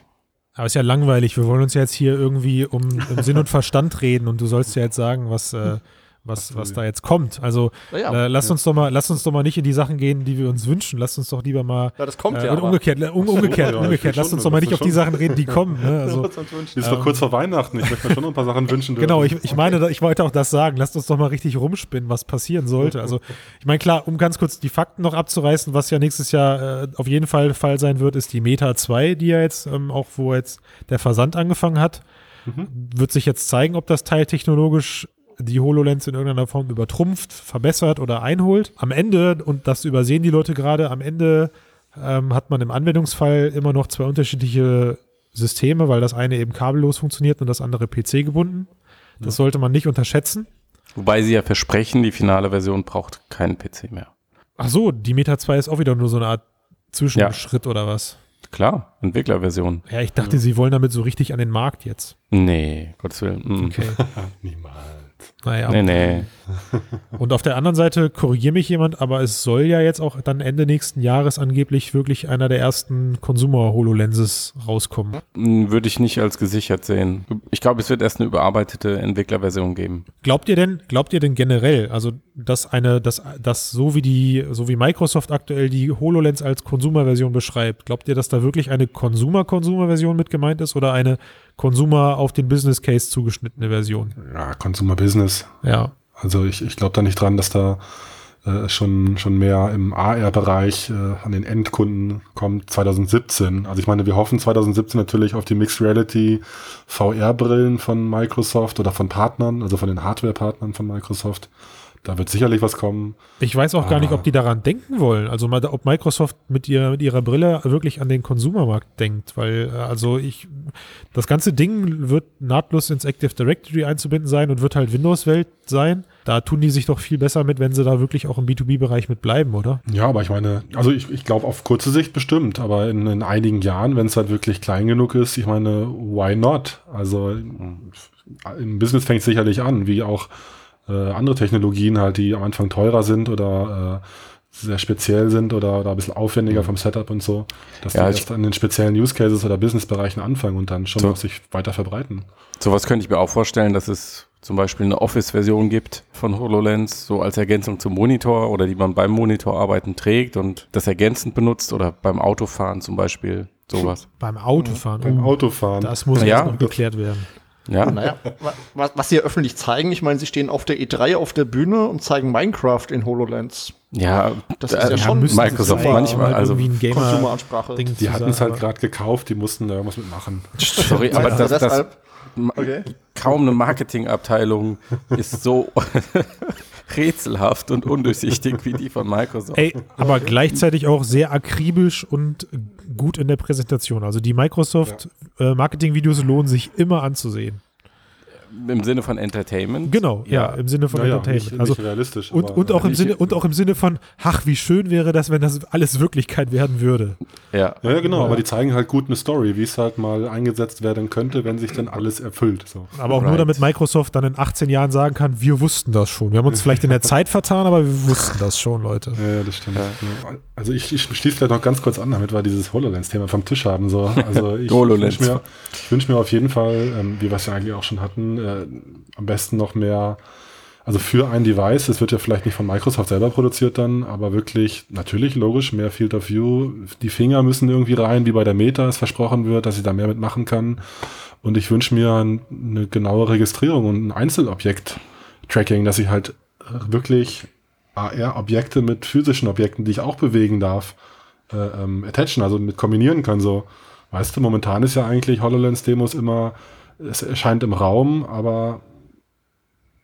Aber ist ja langweilig. Wir wollen uns ja jetzt hier irgendwie um, um Sinn und Verstand reden und du sollst ja jetzt sagen, was, äh, was, was da jetzt kommt. Also Ja, äh, lass uns doch mal, lass uns doch mal nicht in die Sachen gehen, die wir uns wünschen. Lass uns doch lieber mal Ja, das kommt äh, ja. umgekehrt, um, umgekehrt, umgekehrt. Lass uns doch mal nicht auf die Sachen reden, die kommen. Ne? Also, wünschen. Ist doch kurz vor Weihnachten. Ich möchte mir schon noch ein paar Sachen wünschen dürfen. Genau, ich, ich meine, ich wollte auch das sagen. Lasst uns doch mal richtig rumspinnen, was passieren sollte. Also, ich meine, klar, um ganz kurz die Fakten noch abzureißen, was ja nächstes Jahr äh, auf jeden Fall Fall sein wird, ist die Meta 2, die ja jetzt ähm, auch, wo jetzt der Versand angefangen hat. Wird sich jetzt zeigen, ob das Teil technologisch die HoloLens in irgendeiner Form übertrumpft, verbessert oder einholt. Am Ende, und das übersehen die Leute gerade, am Ende ähm, hat man im Anwendungsfall immer noch zwei unterschiedliche Systeme, weil das eine eben kabellos funktioniert und das andere PC gebunden. Das sollte man nicht unterschätzen. Wobei sie ja versprechen, die finale Version braucht keinen PC mehr. Ach so, die Meta 2 ist auch wieder nur so eine Art Zwischenschritt oder was? Klar, Entwicklerversion. Ja, ich dachte, sie wollen damit so richtig an den Markt jetzt. Nee, Gottes Willen. mm. Okay. Niemals. Naja. Nee, nee. Und auf der anderen Seite korrigiert mich jemand, aber es soll ja jetzt auch dann Ende nächsten Jahres angeblich wirklich einer der ersten Consumer-HoloLenses rauskommen. Mm, Würde ich nicht als gesichert sehen. Ich glaube, es wird erst eine überarbeitete Entwicklerversion geben. Glaubt ihr denn, glaubt ihr denn generell, also dass eine, dass, dass so wie die, so wie Microsoft aktuell die HoloLens als Consumer-Version beschreibt, glaubt ihr, dass da wirklich eine Consumer-Consumer-Version mit gemeint ist oder eine Consumer auf den Business Case zugeschnittene Version? Ja, Consumer Business. Ja. Also ich, ich glaube da nicht dran, dass da äh, schon, schon mehr im AR-Bereich äh, an den Endkunden kommt 2017. Also ich meine, wir hoffen 2017 natürlich auf die Mixed Reality VR-Brillen von Microsoft oder von Partnern, also von den Hardware-Partnern von Microsoft. Da wird sicherlich was kommen. Ich weiß auch gar nicht, Ah. ob die daran denken wollen. Also mal, ob Microsoft mit, ihr, mit ihrer Brille wirklich an den Konsumermarkt denkt, weil äh, also ich das ganze Ding wird nahtlos ins Active Directory einzubinden sein und wird halt Windows-Welt sein. Da tun die sich doch viel besser mit, wenn sie da wirklich auch im B2B-Bereich mit bleiben, oder? Ja, aber ich meine, also ich, ich glaube auf kurze Sicht bestimmt, aber in, in einigen Jahren, wenn es halt wirklich klein genug ist, ich meine, why not? Also im Business fängt es sicherlich an, wie auch äh, andere Technologien halt, die am Anfang teurer sind oder äh, sehr speziell sind oder, oder ein bisschen aufwendiger vom Setup und so, dass Ja, die erst an den speziellen Use Cases oder Businessbereichen anfangen und dann schon So. noch sich weiter verbreiten. Sowas könnte ich mir auch vorstellen, dass es zum Beispiel eine Office-Version gibt von HoloLens, so als Ergänzung zum Monitor oder die man beim Monitorarbeiten trägt und das ergänzend benutzt oder beim Autofahren zum Beispiel, sowas. Beim Autofahren. Beim Oh, Autofahren. Das muss Ja. jetzt noch geklärt werden. Ja, Naja, wa- was, was sie ja öffentlich zeigen, ich meine, sie stehen auf der E3 auf der Bühne und zeigen Minecraft in HoloLens. ja, Das äh, ist ja schon müssen sie Microsoft manchmal, also ein Gamer. Ding die hatten es halt gerade gekauft, die mussten da irgendwas mitmachen. sorry, aber das, das deshalb, okay. kaum eine Marketingabteilung ist so rätselhaft und undurchsichtig wie die von Microsoft. Ey, aber gleichzeitig auch sehr akribisch und gut in der Präsentation. Also die Microsoft äh, Marketing-Videos lohnen sich immer anzusehen. Im Sinne von Entertainment. Genau, ja, im Sinne von Naja, Entertainment. nicht, also nicht realistisch. und, und auch im Sinne und auch im Sinne von, ach, wie schön wäre das, wenn das alles Wirklichkeit werden würde. Ja. Ja, ja, genau, Ja. aber die zeigen halt gut eine Story, wie es halt mal eingesetzt werden könnte, wenn sich dann alles erfüllt. So. Aber auch nur Right. damit Microsoft dann in 18 Jahren sagen kann, wir wussten das schon. Wir haben uns vielleicht in der Zeit vertan, aber wir wussten das schon, Leute. Ja, ja, das stimmt. Ja. Also ich, ich schließe vielleicht noch ganz kurz an, damit wir dieses HoloLens-Thema vom Tisch haben. So. Also ich HoloLens. wünsche mir, ich wünsch mir auf jeden Fall, ähm, wie wir es ja eigentlich auch schon hatten, äh, am besten noch mehr, also für ein Device, das wird ja vielleicht nicht von Microsoft selber produziert dann, aber wirklich, natürlich, logisch, mehr Field of View. Die Finger müssen irgendwie rein, wie bei der Meta es versprochen wird, dass ich da mehr mitmachen kann. Und ich wünsche mir ein, eine genaue Registrierung und ein Einzelobjekt-Tracking, dass ich halt wirklich AR-Objekte mit physischen Objekten, die ich auch bewegen darf, äh, ähm, attachen, also mit kombinieren kann. So, weißt du, momentan ist ja eigentlich HoloLens-Demos immer, es erscheint im Raum, aber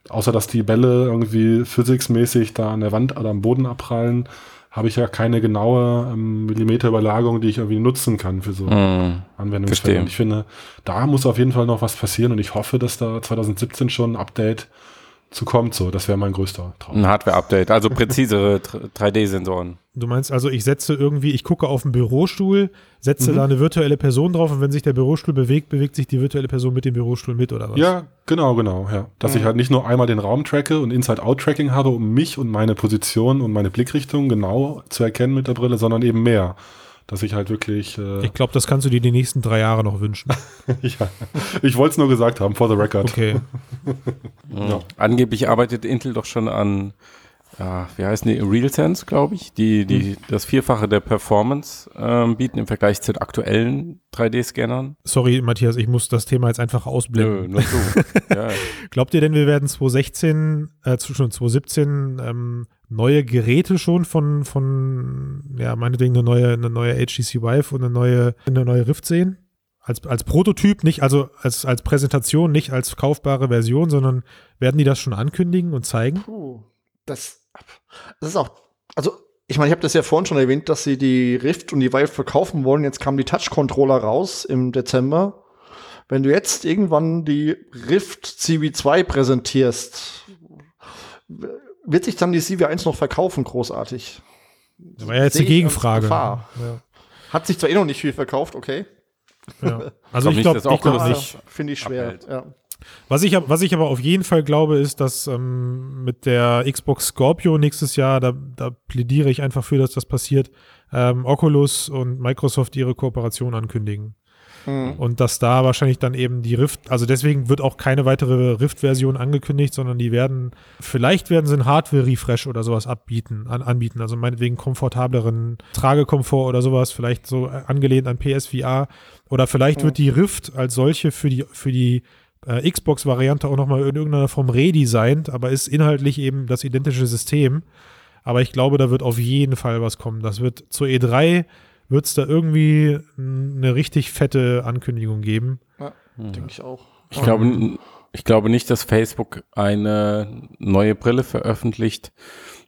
außer dass die Bälle irgendwie physicsmäßig da an der Wand oder am Boden abprallen, habe ich ja keine genaue ähm, Millimeterüberlagerung, die ich irgendwie nutzen kann für so Hm. Anwendungsfälle. Und ich finde, da muss auf jeden Fall noch was passieren und ich hoffe, dass da 2017 schon ein Update zu kommt. So, das wäre mein größter Traum. Ein Hardware-Update, also präzisere 3D-Sensoren. Du meinst also, ich setze irgendwie, ich gucke auf einen Bürostuhl, setze Mhm. da eine virtuelle Person drauf und wenn sich der Bürostuhl bewegt, bewegt sich die virtuelle Person mit dem Bürostuhl mit oder was? Ja, genau, genau, ja. Dass ich halt nicht nur einmal den Raum tracke und Inside-Out-Tracking habe, um mich und meine Position und meine Blickrichtung genau zu erkennen mit der Brille, sondern eben mehr. Dass ich halt wirklich, äh, Ich glaube, das kannst du dir die nächsten drei Jahre noch wünschen. ja, ich wollte es nur gesagt haben, for the record. Okay. Ja. Angeblich arbeitet Intel doch schon an, ja, wie heißen die, RealSense, glaube ich, die, die das Vierfache der Performance ähm, bieten im Vergleich zu den aktuellen 3D-Scannern. Sorry, Matthias, ich muss das Thema jetzt einfach Nö, ausblenden. nur du. ja. Glaubt ihr denn, wir werden 2016, äh, schon 2017 ähm, neue Geräte schon von, von, ja, meinetwegen eine neue, eine neue HTC Vive und eine neue, eine neue Rift sehen? Als, als Prototyp, nicht, also als, als Präsentation, nicht als kaufbare Version, sondern werden die das schon ankündigen und zeigen? Puh, das, das ist auch, also ich meine, ich habe das ja vorhin schon erwähnt, dass sie die Rift und die Vive verkaufen wollen. Jetzt kamen die Touch-Controller raus im Dezember. Wenn du jetzt irgendwann die Rift CV2 präsentierst, wird sich dann die CV1 noch verkaufen, großartig? Das war ja jetzt ich als Gegenfrage. Ja, Hat sich zwar eh noch nicht viel verkauft, okay. ja. Also ich nicht, glaube, dass auch ich nicht. nicht Finde ich schwer. Ja. Was ich, was ich aber auf jeden Fall glaube, ist, dass ähm, mit der Xbox Scorpio nächstes Jahr, da, da plädiere ich einfach für, dass das passiert, ähm, Oculus und Microsoft ihre Kooperation ankündigen. Mhm. Und dass da wahrscheinlich dann eben die Rift, also deswegen wird auch keine weitere Rift-Version angekündigt, sondern die werden, vielleicht werden sie einen Hardware-Refresh oder sowas abbieten, an, anbieten. Also meinetwegen komfortableren Tragekomfort oder sowas, vielleicht so äh, angelehnt an PSVR. Oder vielleicht Mhm. wird die Rift als solche für die, für die äh, Xbox-Variante auch nochmal in irgendeiner Form redesignt, aber ist inhaltlich eben das identische System. Aber ich glaube, da wird auf jeden Fall was kommen. Das wird zur E3 wird es da irgendwie eine richtig fette Ankündigung geben. Denke ich auch. Ich glaube, n- Ich glaube nicht, dass Facebook eine neue Brille veröffentlicht,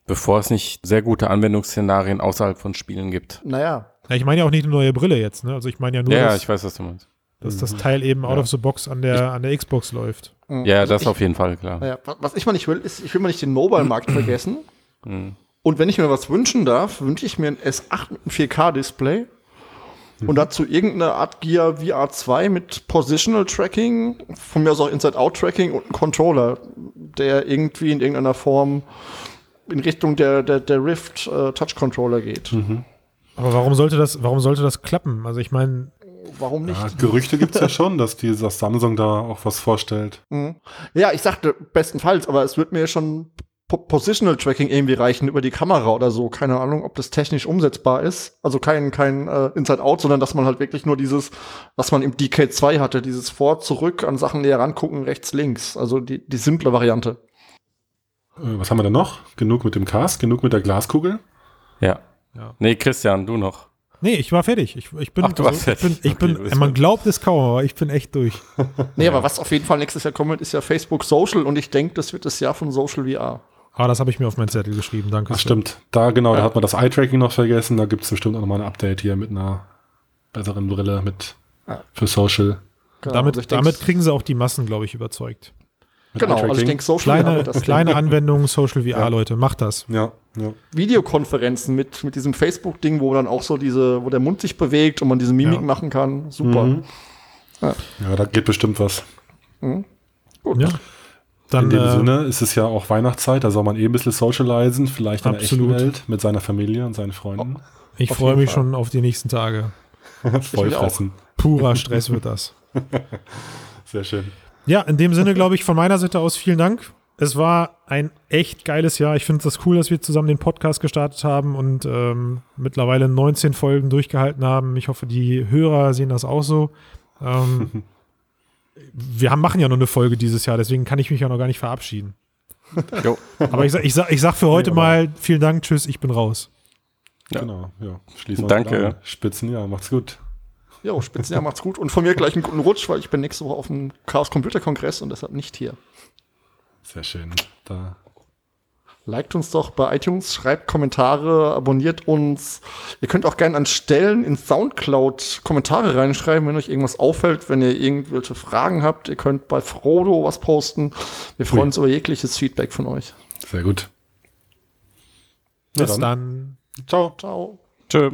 bevor es nicht sehr gute Anwendungsszenarien außerhalb von Spielen gibt. Naja, Ja, ich meine ja auch nicht eine neue Brille jetzt, ne? Also ich meine ja nur, Ja, ja, dass, ich weiß, was du meinst. Dass das Teil eben out Ja. of the box an der, an der Xbox läuft. Ja, Also das ich, auf jeden Fall, klar. Wa- was ich mal nicht will, ist, ich will mal nicht den Mobile-Markt vergessen. Mhm. Und wenn ich mir was wünschen darf, wünsche ich mir ein S8 mit einem 4K-Display und dazu irgendeine Art Gear VR2 mit Positional Tracking, von mir aus auch Inside-Out-Tracking und einen Controller, der irgendwie in irgendeiner Form in Richtung der, der, der Rift äh, Touch-Controller geht. Aber warum sollte das, warum sollte das klappen? Also ich meine, Warum nicht? Ja, Gerüchte gibt es ja schon, dass die, dass Samsung da auch was vorstellt. Mhm. Ja, ich sagte bestenfalls, aber es wird mir schon Po- Positional Tracking irgendwie reichen über die Kamera oder so. Keine Ahnung, ob das technisch umsetzbar ist. Also kein, kein äh, Inside-Out, sondern dass man halt wirklich nur dieses, was man im DK2 hatte, dieses Vor-, Zurück, an Sachen näher rangucken, rechts, links. Also die, die simple Variante. Äh, was haben wir da noch? Genug mit dem Cast, genug mit der Glaskugel. Ja. Ja. Nee, Christian, du noch. Nee, ich war fertig. Ich, ich bin, Ach, du warst ich bin, fertig. ich bin, Okay, du bist man glaubt es kaum, aber ich bin echt durch. Nee, aber was auf jeden Fall nächstes Jahr kommen wird, ist ja Facebook Social und ich denke, das wird das Jahr von Social VR. Aber das habe ich mir auf meinen Zettel geschrieben, danke. Ach, stimmt. Da genau, da hat man das Eye-Tracking noch vergessen. Da gibt es bestimmt auch nochmal ein Update hier mit einer besseren Brille mit Ja. für Social. Genau, Damit, also ich damit kriegen sie auch die Massen, glaube ich, überzeugt. Genau, also ich denke, Social VR Kleine, wird das kleine Anwendungen, Social VR, Leute, macht das. Ja, ja. Videokonferenzen mit, mit diesem Facebook-Ding, wo dann auch so diese, wo der Mund sich bewegt und man diese Mimik Ja. machen kann. Super. Mhm. Ja, da geht bestimmt was. Ja. Dann, In dem äh, Sinne ist es ja auch Weihnachtszeit, da soll man eh ein bisschen socialisen, vielleicht in der echten Absolut. Welt mit seiner Familie und seinen Freunden. ich auf freue mich Fall. schon auf die nächsten Tage. Vollfressen. Purer Stress wird das. Sehr schön. Ja, in dem Sinne, glaube ich, von meiner Seite aus vielen Dank. Es war ein echt geiles Jahr. Ich finde es cool, dass wir zusammen den Podcast gestartet haben und ähm, mittlerweile 19 Folgen durchgehalten haben. Ich hoffe, die Hörer sehen das auch so. Ähm, wir haben, machen ja noch eine Folge dieses Jahr, deswegen kann ich mich ja noch gar nicht verabschieden. Jo. Aber ich sag, ich sag, ich sag für heute aber- mal vielen Dank, tschüss, ich bin raus. Ja. Genau, ja. Schließen wir Danke. uns an. Spitzen, ja, macht's gut. Jo, Spitzenjahr macht's gut. Und von mir gleich einen guten Rutsch, weil ich bin nächste Woche auf dem Chaos Computer Kongress und deshalb nicht hier. Sehr schön. Da. Liked uns doch bei iTunes, schreibt Kommentare, abonniert uns. Ihr könnt auch gerne an Stellen in Soundcloud Kommentare reinschreiben, wenn euch irgendwas auffällt, wenn ihr irgendwelche Fragen habt. Ihr könnt bei Frodo was posten. Wir freuen Ui. uns über jegliches Feedback von euch. Sehr gut. Bis dann. dann. Ciao. Ciao. Tschö.